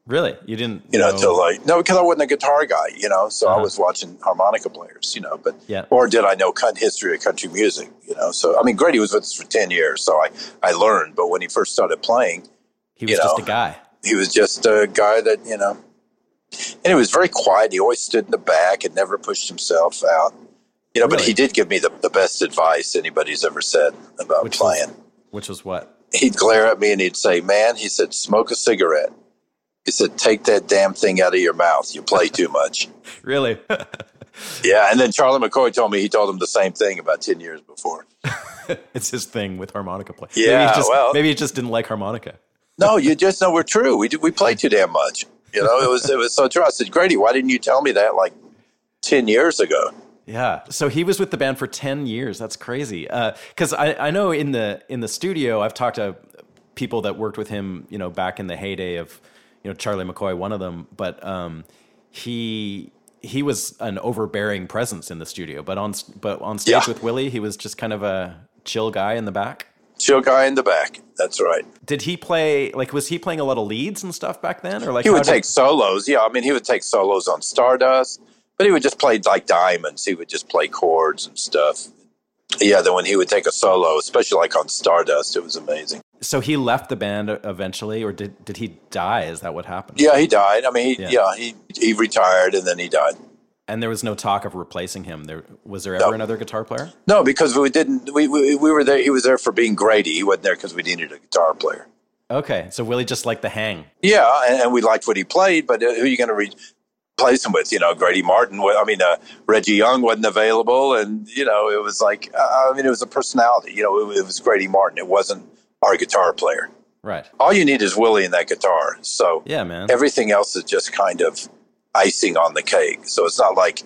really, you didn't, You know, until like no, because I wasn't a guitar guy. You know, so I Uh-huh. was watching harmonica players. You know, but Yeah. or did I know cut history of country music? You know, so I mean, Grady was with us for ten years, so I I learned. But when he first started playing, he was you just a guy. he was just a guy that you know, and he was very quiet. He always stood in the back and never pushed himself out. You know, but he did give me the, the best advice anybody's ever said about Which playing. was, which was what? he'd glare at me and he'd say, "Man," he said, "smoke a cigarette." He said, "Take that damn thing out of your mouth. You play too much." Really? yeah, and then Charlie McCoy told me he told him the same thing about ten years before. it's his thing with harmonica play. Yeah, maybe he just, well- maybe he just didn't like harmonica. No, you just know we're true. We do, we play too damn much. You know, it was it was so true. I said, "Grady, why didn't you tell me that like ten years ago?" Yeah. So he was with the band for 10 years. That's crazy. Because I, I know in the in the studio, I've talked to people that worked with him, you know, back in the heyday of, you know, Charlie McCoy, one of them. But um, he he was an overbearing presence in the studio. But on but on stage Yeah. with Willie, he was just kind of a chill guy in the back. Chill guy in the back. That's right. Did he play like was he playing a lot of leads and stuff back then, or like He would did- take solos. Yeah, I mean, he would take solos on Stardust, but he would just play like diamonds. He would just play chords and stuff. Yeah, then when he would take a solo, especially like on Stardust, it was amazing. So he left the band eventually, or did did he die? Is that what happened? Yeah, he died. I mean, he, Yeah. yeah. he he retired and then he died. And there was no talk of replacing him. There was there ever No. another guitar player? No, because we didn't. We, we we were there. He was there for being Grady. He wasn't there because we needed a guitar player. Okay, so Willie just liked the hang. Yeah, and, and we liked what he played, but uh, who are you going to replace him with? You know, Grady Martin. I mean, uh, Reggie Young wasn't available, and you know, it was like uh, I mean, it was a personality. You know, it, it was Grady Martin. It wasn't our guitar player. Right. All you need is Willie and that guitar. So Yeah, man. everything else is just kind of icing on the cake. So it's not like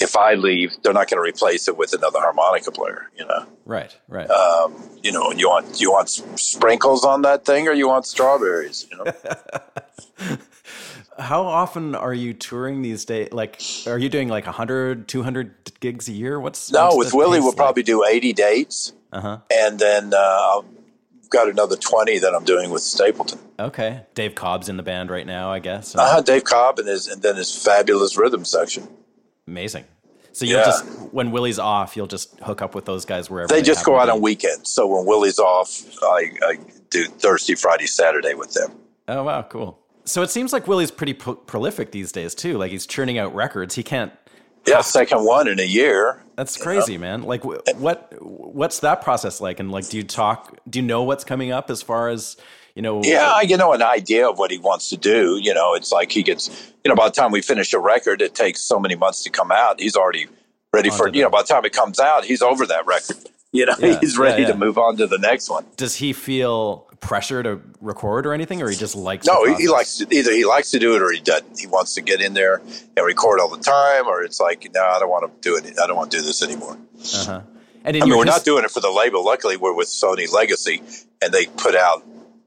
if I leave, they're not going to replace it with another harmonica player. You know, right, right. um, you know, you want you want sprinkles on that thing, or you want strawberries. You know. How often are you touring these days? Like, are you doing like 100, 200 gigs a year? What's No, what's with Willie, we'll like? probably do 80 dates. Uh-huh. and then uh, I've got another twenty that I'm doing with Stapleton. Okay. Dave Cobb's in the band right now, I guess. Uh-huh, Dave Cobb and his and then his fabulous rhythm section. Amazing. So you'll Yeah. just when Willie's off, you'll just hook up with those guys wherever They just go out on weekends. So when Willie's off, I, I do Thursday, Friday, Saturday with them. Oh wow, cool. So it seems like Willie's pretty pro- prolific these days too. Like he's churning out records. He can't. Yeah, second one in a year. That's crazy, man. Like wh- what? What's that process like? And like, do you talk? Do you know what's coming up as far as you know? Yeah, get know an idea of what he wants to do. You know, it's like he gets, you know, by the time we finish a record, it takes so many months to come out. He's already ready for, you know, by the time it comes out, he's over that record. You know, Yeah, he's ready yeah. to move on to the next one. Does he feel pressure to record or anything, or he just likes? No, he, he likes to, either he likes to do it or he doesn't. He wants to get in there and record all the time, or it's like, no, I don't want to do it. I don't want to do this anymore. Uh-huh. And I mean, we're his- not doing it for the label. Luckily, we're with Sony Legacy, and they put out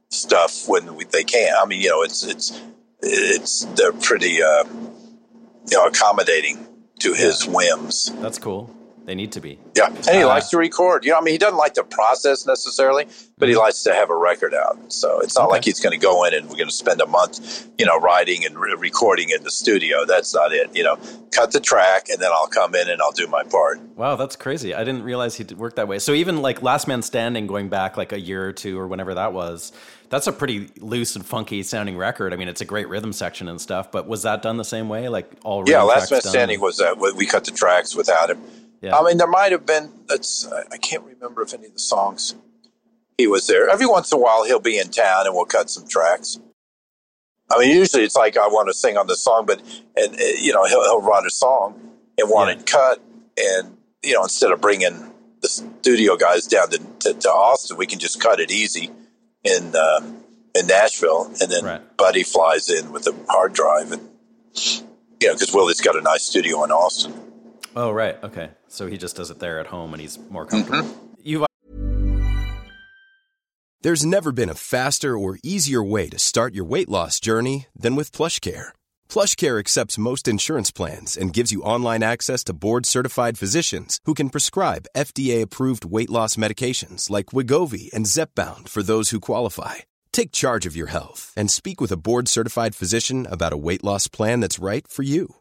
stuff when we, they can. I mean, you know, it's it's it's they're pretty uh, you know accommodating to his whims. That's cool. They need to be. Yeah, and he Uh, likes to record. You know, I mean, he doesn't like the process necessarily, but he likes to have a record out. So it's not Okay. like he's going to go in and we're going to spend a month, you know, writing and re- recording in the studio. That's not it. You know, cut the track, and then I'll come in and I'll do my part. Wow, that's crazy. I didn't realize he did work that way. So even like Last Man Standing, going back like a year or two or whenever that was, that's a pretty loose and funky sounding record. I mean, it's a great rhythm section and stuff. But was that done the same way? Like all Yeah, Last Man done? Standing was uh, we cut the tracks without him. Yeah. I mean, there might have been. That's I can't remember if any of the songs he was there. Every once in a while, he'll be in town and we'll cut some tracks. I mean, usually it's like I want to sing on this song, but and uh, you know he'll, he'll write a song and want Yeah. it cut, and you know instead of bringing the studio guys down to, to, to Austin, we can just cut it easy in uh, in Nashville, and then Right. Buddy flies in with a hard drive, and you know because Willie's got a nice studio in Austin. Oh, right. Okay. So he just does it there at home and he's more comfortable. Mm-hmm. You've There's never been a faster or easier way to start your weight loss journey than with PlushCare. PlushCare accepts most insurance plans and gives you online access to board-certified physicians who can prescribe FDA-approved weight loss medications like Wegovy and Zepbound for those who qualify. Take charge of your health and speak with a board-certified physician about a weight loss plan that's right for you.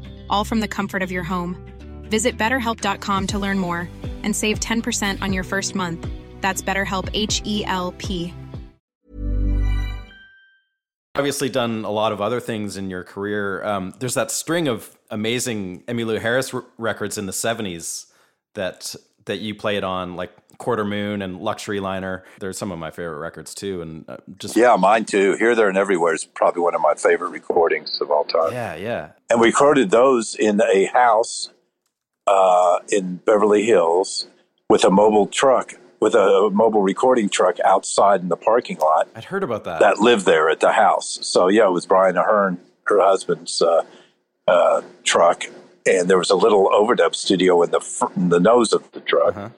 all from the comfort of your home. Visit betterhelp.com to learn more and save 10% on your first month. That's BetterHelp H E L P. obviously done a lot of other things in your career. Um, there's that string of amazing Emmylou Harris r- records in the 70s that that you played on, like Quarter Moon and Luxury Liner. They're some of my favorite records too, and uh, just Yeah, mine too. Here, there, and everywhere is probably one of my favorite recordings of all time. yeah, yeah. And we recorded those in a house uh, in Beverly Hills with a mobile truck, with a mobile recording truck outside in the parking lot I'd heard about that. that lived there at the house. So yeah, it was Brian Ahern, her husband's uh, uh, truck, and there was a little overdub studio in the fr- in the nose of the truck. Uh-huh.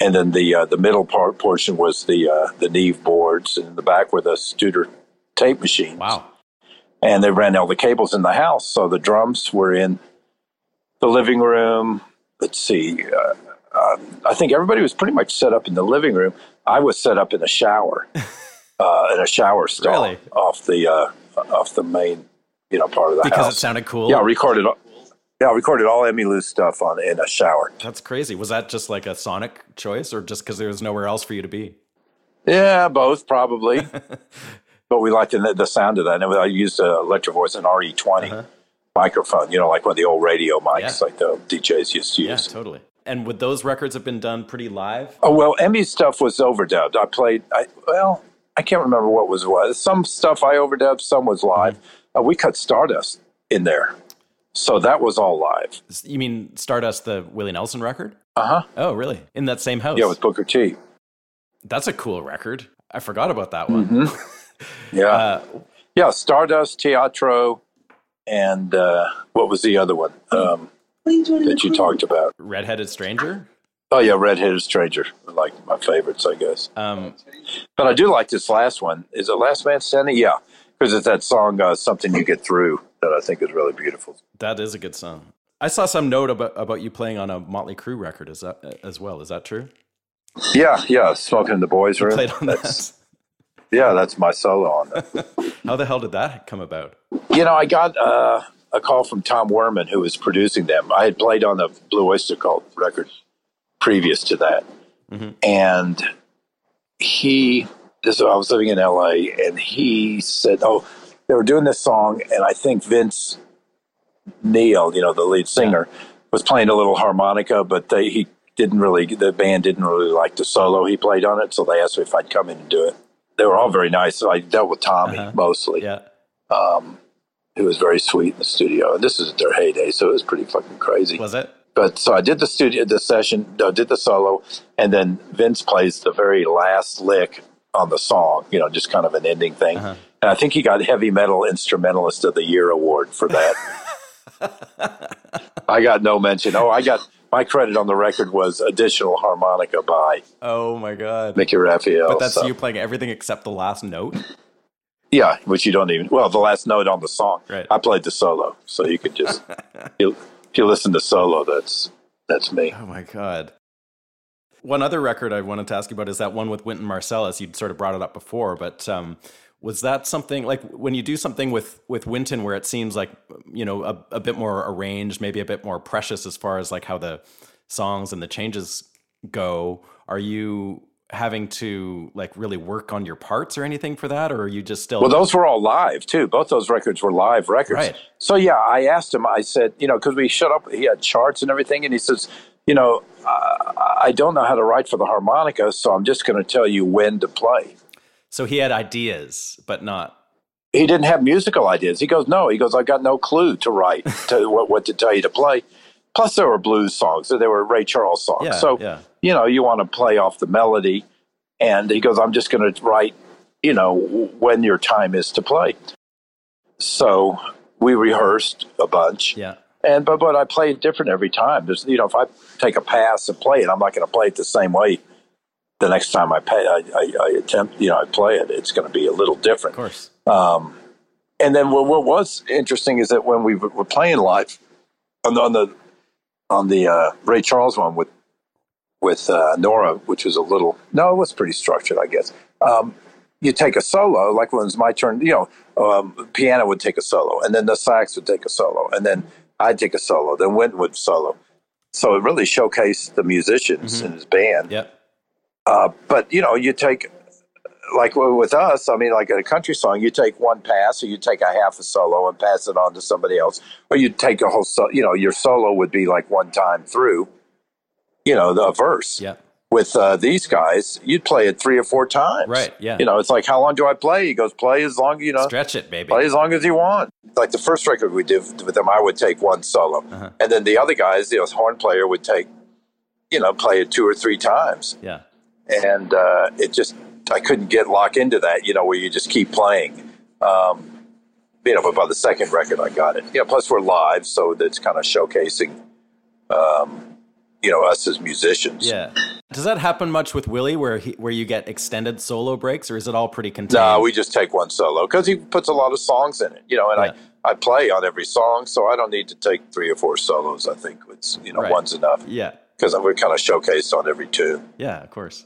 And then the uh, the middle part portion was the uh, the Neve boards, and in the back were the Studer tape machines wow. and they ran all the cables in the house. So the drums were in the living room. Let's see. Uh, um, I think everybody was pretty much set up in the living room. I was set up in a shower, uh, in a shower stall Really? off the uh, off the main, you know, part of the house. Because house. it sounded cool. yeah, I recorded. Yeah, I recorded all Emmy Emmylou stuff on in a shower. That's crazy. Was that just like a sonic choice, or just because there was nowhere else for you to be? Yeah, both probably. but we liked the, the sound of that. And I used a electro voice, an RE20 microphone, you know, like one of the old radio mics, Uh-huh. Yeah. like the DJs used to Yeah, totally. And would those records have been done pretty live? Oh well, Emmy's stuff was overdubbed. I played. I well, I can't remember what was what. Some stuff I overdubbed, some was live. Mm-hmm. Uh, we cut Stardust in there, so that was all live. You mean Stardust, the Willie Nelson record? Uh huh. Oh, really? In that same house? Yeah, with Booker T. That's a cool record. I forgot about that one. Mm-hmm. Yeah, Uh, yeah. Stardust, Teatro, and uh, what was the other one um, that you talked about? Redheaded Stranger. Oh yeah, Redheaded Stranger, like my favorites, I guess. Um, But I do like this last one. Is it Last Man Standing? Yeah, because it's that song uh, "Something You Get Through" that I think is really beautiful. that is a good song. I saw some note about about you playing on a Motley Crue record. Is that as well? Is that true? Yeah, yeah. Smoking in the boys' room. Played on That's- that. Yeah, that's my solo on that. How the hell did that come about? You know, I got uh, a call from Tom Werman, who was producing them. I had played on the Blue Oyster Cult record previous to that, and he. This I was living in L.A. and he said, "Oh, they were doing this song, and I think Vince Neil, you know, the lead singer, was playing a little harmonica, but they he didn't really. The band didn't really like the solo he played on it, so they asked me if I'd come in and do it. They were all very nice. So I dealt with Tommy Uh-huh. mostly Yeah. who was very sweet in the studio. And this is their heyday, so it was pretty fucking crazy. Was it? But so I did the studio, the session, no, did the solo, and then Vince plays the very last lick on the song. You know, just kind of an ending thing. Uh-huh. And I think he got Heavy Metal Instrumentalist of the Year award for that. I got no mention. Oh, I got my credit on the record was additional harmonica by Oh my god! Mickey Raphael. But that's so- you playing everything except the last note. Yeah, which you don't even. Well, the last note on the song. Right. I played the solo, so you could just you, if you listen to solo, that's that's me. Oh my god. One other record I wanted to ask you about is that one with Wynton Marsalis. You'd sort of brought it up before, but um, was that something like when you do something with with Wynton where it seems like you know a, a bit more arranged, maybe a bit more precious as far as like how the songs and the changes go? Are you having to like really work on your parts or anything for that, or are you just still? Well, those were all live too. Both those records were live records. Right. So yeah, I asked him. I said, you know, because we shut up. He had charts and everything, and he says, you know, uh, I don't know how to write for the harmonica, so I'm just going to tell you when to play. so he had ideas, but not. He didn't have musical ideas. He goes, no. He goes, I got no clue to write to what, what to tell you to play. Plus, there were blues songs. So There were Ray Charles songs. Yeah, so yeah. you know, you want to play off the melody. And he goes, I'm just going to write, you know, when your time is to play. So we rehearsed a bunch. Yeah. And but but I play it different every time. There's you know if I take a pass and play it, I'm not going to play it the same way. The next time I pay, I, I, I attempt, you know, I play it. It's going to be a little different. Of course. And then what, what was interesting is that when we were playing live on the on the, on the uh, Ray Charles one with with uh, Norah, which was a little no, it was pretty structured, I guess. Um, you take a solo, like when it's my turn, you know, um, piano would take a solo, and then the sax would take a solo, and then I'd take a solo, then would solo. So it really showcased the musicians in his band. Yep. Uh, but you know, you take like with us. I mean, like a country song, you take one pass, or you take a half a solo and pass it on to somebody else, or you take a whole. So, you know, your solo would be like one time through. You know, the verse. Yep. With uh, these guys, you'd play it three or four times. Right, yeah. You know, it's like, how long do I play? He goes, play as long you know Stretch it, baby. play as long as you want. Like the first record we did with them, I would take one solo, Uh-huh. and then the other guys, the horn player, would take, you know, play it two or three times, Yeah. and uh, it just I couldn't get locked into that, you know, where you just keep playing. Um, you know, but by the second record, I got it. You know, plus we're live, so that's kind of showcasing, um, you know, us as musicians. Yeah. Does that happen much with Willie, where he, where you get extended solo breaks, or is it all pretty contained? No, we just take one solo because he puts a lot of songs in it, you know, and Yeah. I, I play on every song, so I don't need to take three or four solos. I think it's, you know, Right. one's enough yeah, because we're kind of showcased on every tune. yeah, of course.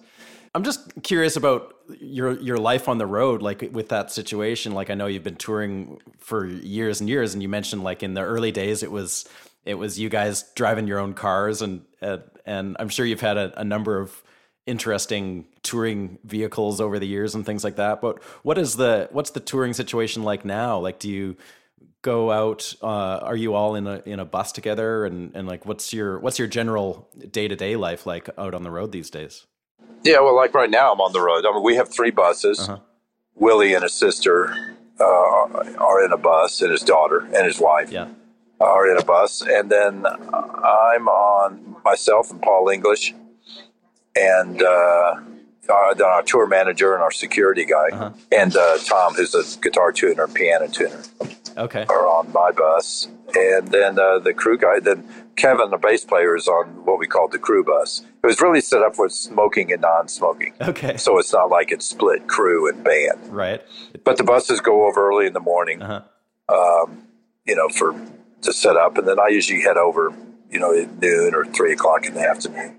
I'm just curious about your your life on the road, like with that situation. Like I know you've been touring for years and years, and you mentioned like in the early days it was it was you guys driving your own cars, and uh, and I'm sure you've had a, a number of interesting touring vehicles over the years and things like that. But what is the what's the touring situation like now? Like, do you go out? Uh, are you all in a in a bus together? And and like, what's your what's your general day to day life like out on the road these days? Yeah, well, like right now, I'm on the road. I mean, we have three buses. Uh-huh. Willie and his sister uh, are in a bus, and his daughter and his wife Yeah, are in a bus, and then I'm on myself and Paul English, and uh, uh, our tour manager and our security guy, Uh-huh. and uh, Tom, who's a guitar tuner and piano tuner, Okay. are on my bus, and then uh, the crew guy. Then Kevin, the bass player, is on what we called the crew bus. It was really set up for smoking and non-smoking, Okay. so it's not like it's split crew and band. Right. But the buses go over early in the morning, Uh-huh. um, you know, for to set up, and then I usually head over, you know, at noon or three o'clock in the afternoon.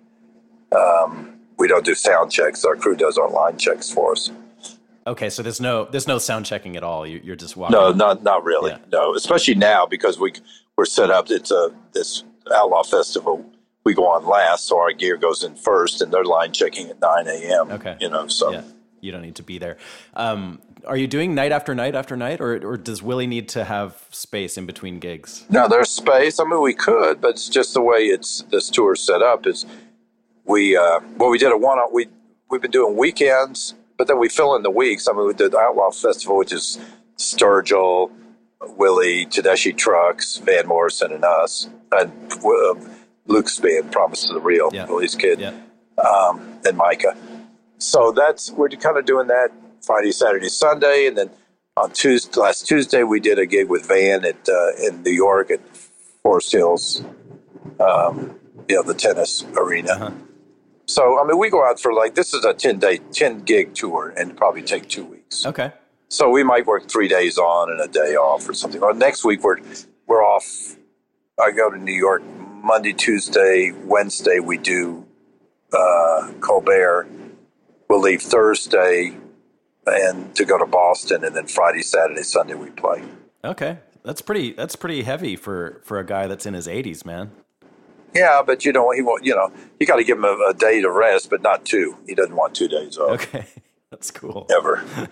Um, we don't do sound checks; our crew does our line checks for us. Okay. So there's no there's no sound checking at all. You, you're just walking. No, not not really. Yeah. No, especially now because we we're set up. It's a this outlaw festival. We go on last, so our gear goes in first, and they're line checking at nine a.m. Okay. you know, so Yeah. You don't need to be there. Um, are you doing night after night after night, or or does Willie need to have space in between gigs? No, there's space. I mean, we could, but it's just the way it's this tour set up. Is we uh, well, we did a one. We we've been doing weekends, but then we fill in the weeks. I mean, we did the Outlaw Festival, which is Sturgill, Willie, Tedeschi Trucks, Van Morrison, and us, and uh, Luke's band, Promise of the Real, Yeah. Willie's kid, Yeah. um, and Micah. So that's we're kind of doing that Friday, Saturday, Sunday, and then on Tuesday, last Tuesday, we did a gig with Van at uh, in New York at Forest Hills, um, you know, the tennis arena. So I mean, we go out for like this is a ten day, ten gig tour, and probably take two weeks. Okay. So we might work three days on and a day off or something. Or next week we're we're off. I go to New York Monday, Tuesday, Wednesday. We do uh, Colbert. We'll leave Thursday and to go to Boston, and then Friday, Saturday, Sunday we play. Okay. That's pretty. That's pretty heavy for for a guy that's in his 80s, man. Yeah, but you know he won't. You know you got to give him a, a day to rest, but not two. He doesn't want two days off Okay. That's cool. ever.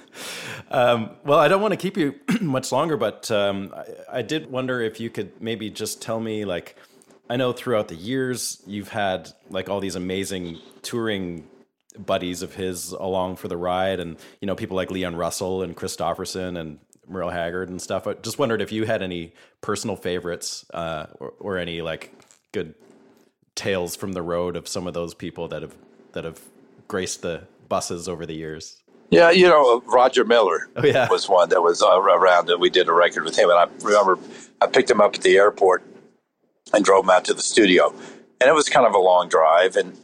Um, well, I don't want to keep you much longer, but um, I, I did wonder if you could maybe just tell me, like, I know throughout the years you've had like all these amazing touring buddies of his along for the ride, and you know people like Leon Russell and Kristofferson and Merle Haggard and stuff. I just wondered if you had any personal favorites uh, or, or any like good tales from the road of some of those people that have that have graced the buses over the years. Yeah, you know Roger Miller. Oh, yeah. was one that was uh, around, and we did a record with him. And I remember I picked him up at the airport and drove him out to the studio, and it was kind of a long drive. And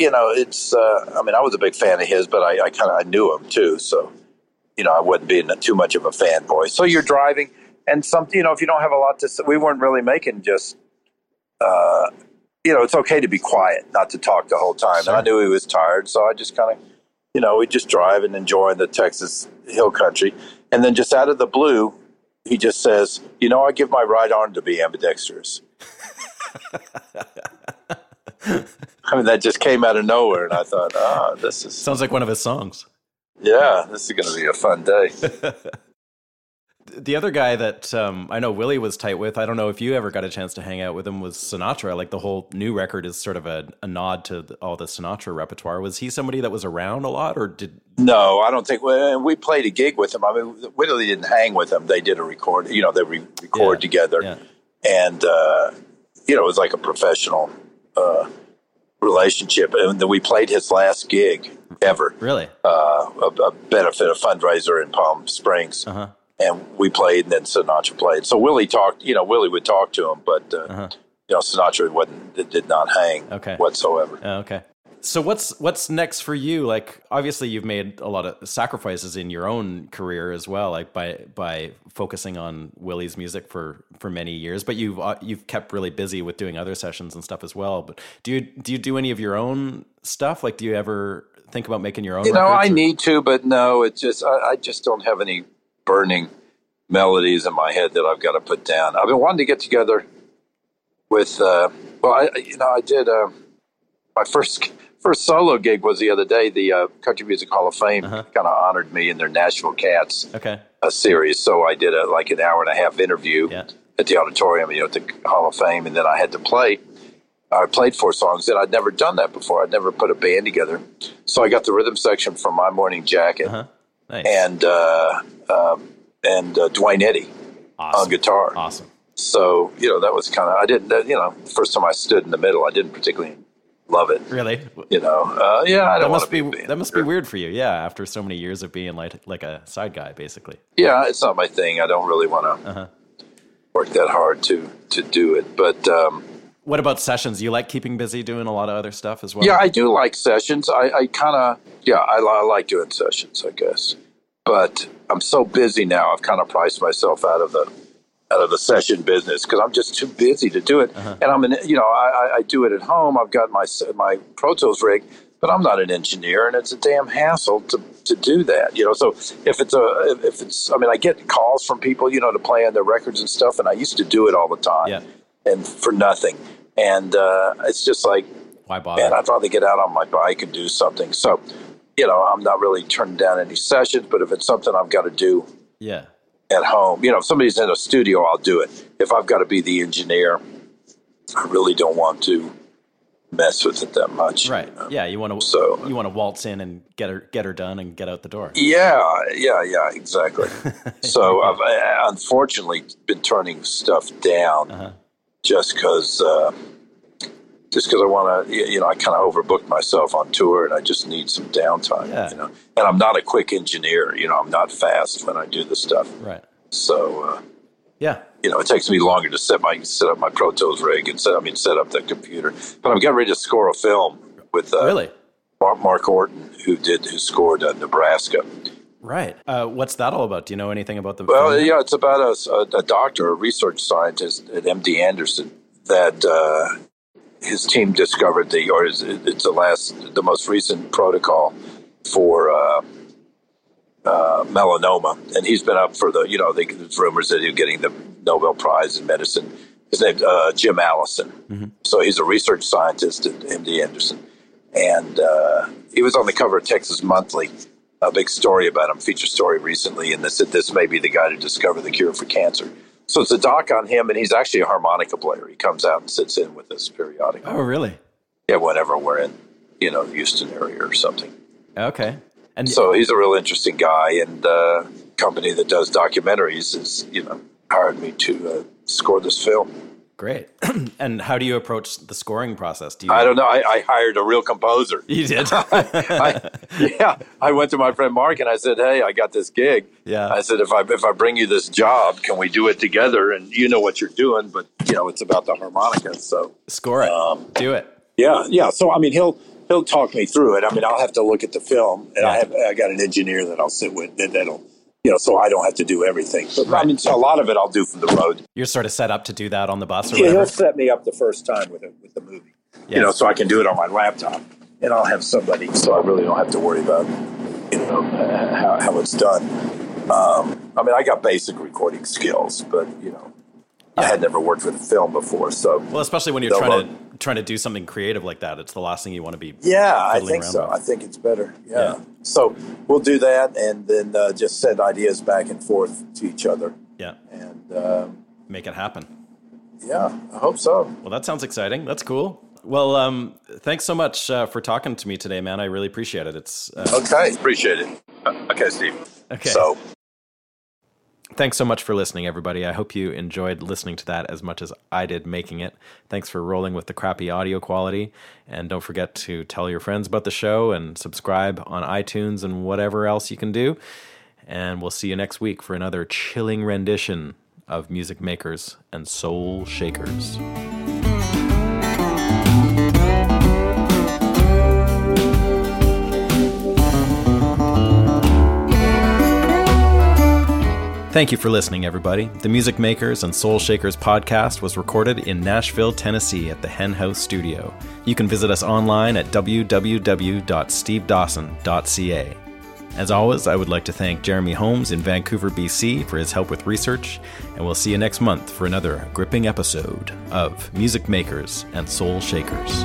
you know, it's uh, I mean, I was a big fan of his, but I, I kind of I knew him too, so you know, I wasn't being too much of a fanboy. So you're driving, and some you know, if you don't have a lot to, say, we weren't really making just. Uh, you know, it's okay to be quiet, not to talk the whole time. And I knew he was tired, so I just kind of you know, we just drive and enjoy the Texas hill country. And then just out of the blue, he just says, You know, I give my right arm to be ambidextrous. I mean, that just came out of nowhere. And I thought, ah, this is, Sounds like one of his songs. yeah, this is going to be a fun day. The other guy that um, I know Willie was tight with, I don't know if you ever got a chance to hang out with him, was Sinatra. Like the whole new record is sort of a, a nod to the, all the Sinatra repertoire. Was he somebody that was around a lot, or did No, I don't think we, we played a gig with him. I mean, Willie didn't hang with him. They did a record, you know, they re- record Yeah, together. yeah. And, uh, you know, it was like a professional uh, relationship. And then we played his last gig ever, really? uh, a, a benefit, a fundraiser in Palm Springs. Uh huh. And we played, and then Sinatra played. So Willie talked, you know, Willie would talk to him, but, uh, you know, Sinatra wasn't, did, did not hang Uh-huh. Okay. whatsoever. Oh, okay. So what's what's next for you? Like obviously you've made a lot of sacrifices in your own career as well, like by by focusing on Willie's music for for many years. But you've uh, you've kept really busy with doing other sessions and stuff as well. But do you do you do any of your own stuff? Like do you ever think about making your own? You know, I or- need to, but no, it just I, I just don't have any burning melodies in my head that I've got to put down. I've been wanting to get together with. Uh, well, I you know I did uh, my first first solo gig was the other day. The uh, Country Music Hall of Fame Uh-huh. kind of honored me in their Nashville Cats Okay. uh, series, so I did a like an hour and a half interview Yeah. at the auditorium, you know, at the Hall of Fame, and then I had to play. I played four songs, and I'd never done that before. I'd never put a band together, so I got the rhythm section from My Morning Jacket Uh huh. Nice. and uh, um, and uh, Duane Eddy on guitar. Awesome. So you know that was kind of I didn't you know first time I stood in the middle I didn't particularly love it. Really? You know, uh, yeah, I don't That must be a that must be weird for you. Yeah, after so many years of being like like a side guy, basically. Yeah, it's not my thing. I don't really want to Uh-huh. work that hard to to do it. But um, What about sessions? You like keeping busy, doing a lot of other stuff as well. yeah, I do like sessions. I, I kind of yeah, I, I like doing sessions. I guess, but I'm so busy now. I've kind of priced myself out of the out of the session business because I'm just too busy to do it. Uh-huh. And I'm an you know I, I- do it at home. I've got my my Pro Tools rig. But I'm not an engineer, and it's a damn hassle to, to do that. You know, so if it's a if- it's, I mean, I get calls from people, you know, to play on their records and stuff, and I used to do it all the time, Yeah. and for nothing. And uh, it's just like, Why bother? man, I'd rather get out on my bike and do something. So, you know, I'm not really turning down any sessions, but if it's something I've got to do yeah. At home, you know, if somebody's in a studio, I'll do it. If I've got to be the engineer, I really don't want to mess with it that much. Right. Yeah. You want to So- you want to waltz in and get her get her done and get out the door. Yeah, yeah, yeah, exactly. so I've uh, unfortunately been turning stuff down Uh-huh. just because, uh, just because I want to, you know, I kind of overbooked myself on tour and I just need some downtime, Yeah. you know. And I'm not a quick engineer, you know, I'm not fast when I do this stuff. Right. So, uh, Yeah. you know, it takes me longer to set my set up my Pro Tools rig and set, I mean, set up the computer. But I'm getting ready to score a film with uh, Really. Mark, Mark Orton, who did who scored uh, Nebraska. Right. Uh, what's that all about? Do you know anything about the? Well, film? yeah, it's about a, a, a doctor, a research scientist at MD Anderson that uh, his team discovered the, or is, it's the last, the most recent protocol for uh, uh, melanoma, and he's been up for the, you know, there's rumors that he's getting the Nobel Prize in medicine. His name's uh, Jim Allison. So he's a research scientist at MD Anderson, and uh, he was on the cover of Texas Monthly a big story about him, feature story recently, and they said this may be the guy to discover the cure for cancer. So it's a doc on him, and he's actually a harmonica player. He comes out and sits in with us periodically. Oh, really? Yeah, whenever we're in, you know, the Houston area or something. Okay. And So he's a real interesting guy, and uh, company that does documentaries is, you know, hired me to uh, score this film. Great. and how do you approach the scoring process? Do you? I don't know. I, I hired a real composer. You did. I, yeah, I went to my friend Mark and I said, "Hey, I got this gig." Yeah. I said, "If I if I bring you this job, can we do it together?" And you know what you're doing, but you know it's about the harmonica. So Score it. Um, do it. yeah, yeah. So I mean, he'll he'll talk me through it. I mean, I'll have to look at the film, and I have I got an engineer that I'll sit with that, that'll you know, so I don't have to do everything. But I mean, so a lot of it I'll do from the road. You're sort of set up to do that on the bus or Yeah, whatever. he'll set me up the first time with it with the movie. Yeah. You know, so I can do it on my laptop, and I'll have somebody, so I really don't have to worry about you know uh, how, how it's done. Um, I mean, I got basic recording skills, but you know, I had never worked with film before, so Well, especially when you're trying to trying to do something creative like that, it's the last thing you want to be. yeah, I think around so. with. I think it's better. Yeah. Yeah. So we'll do that, and then uh, just send ideas back and forth to each other, Yeah, and uh, make it happen. yeah, I hope so. Well, that sounds exciting. That's cool. Well, um, thanks so much uh, for talking to me today, man. I really appreciate it. It's uh, Okay, appreciate it. Uh, Okay, Steve. okay. So. Thanks so much for listening, everybody. I hope you enjoyed listening to that as much as I did making it. Thanks for rolling with the crappy audio quality. And don't forget to tell your friends about the show and subscribe on iTunes and whatever else you can do. And we'll see you next week for another chilling rendition of Music Makers and Soul Shakers. Thank you for listening, everybody. The Music Makers and Soul Shakers podcast was recorded in Nashville, Tennessee at the Hen House Studio. You can visit us online at www.stevedawson.ca. As always, I would like to thank Jeremy Holmes in Vancouver, BC for his help with research, and we'll see you next month for another gripping episode of Music Makers and Soul Shakers.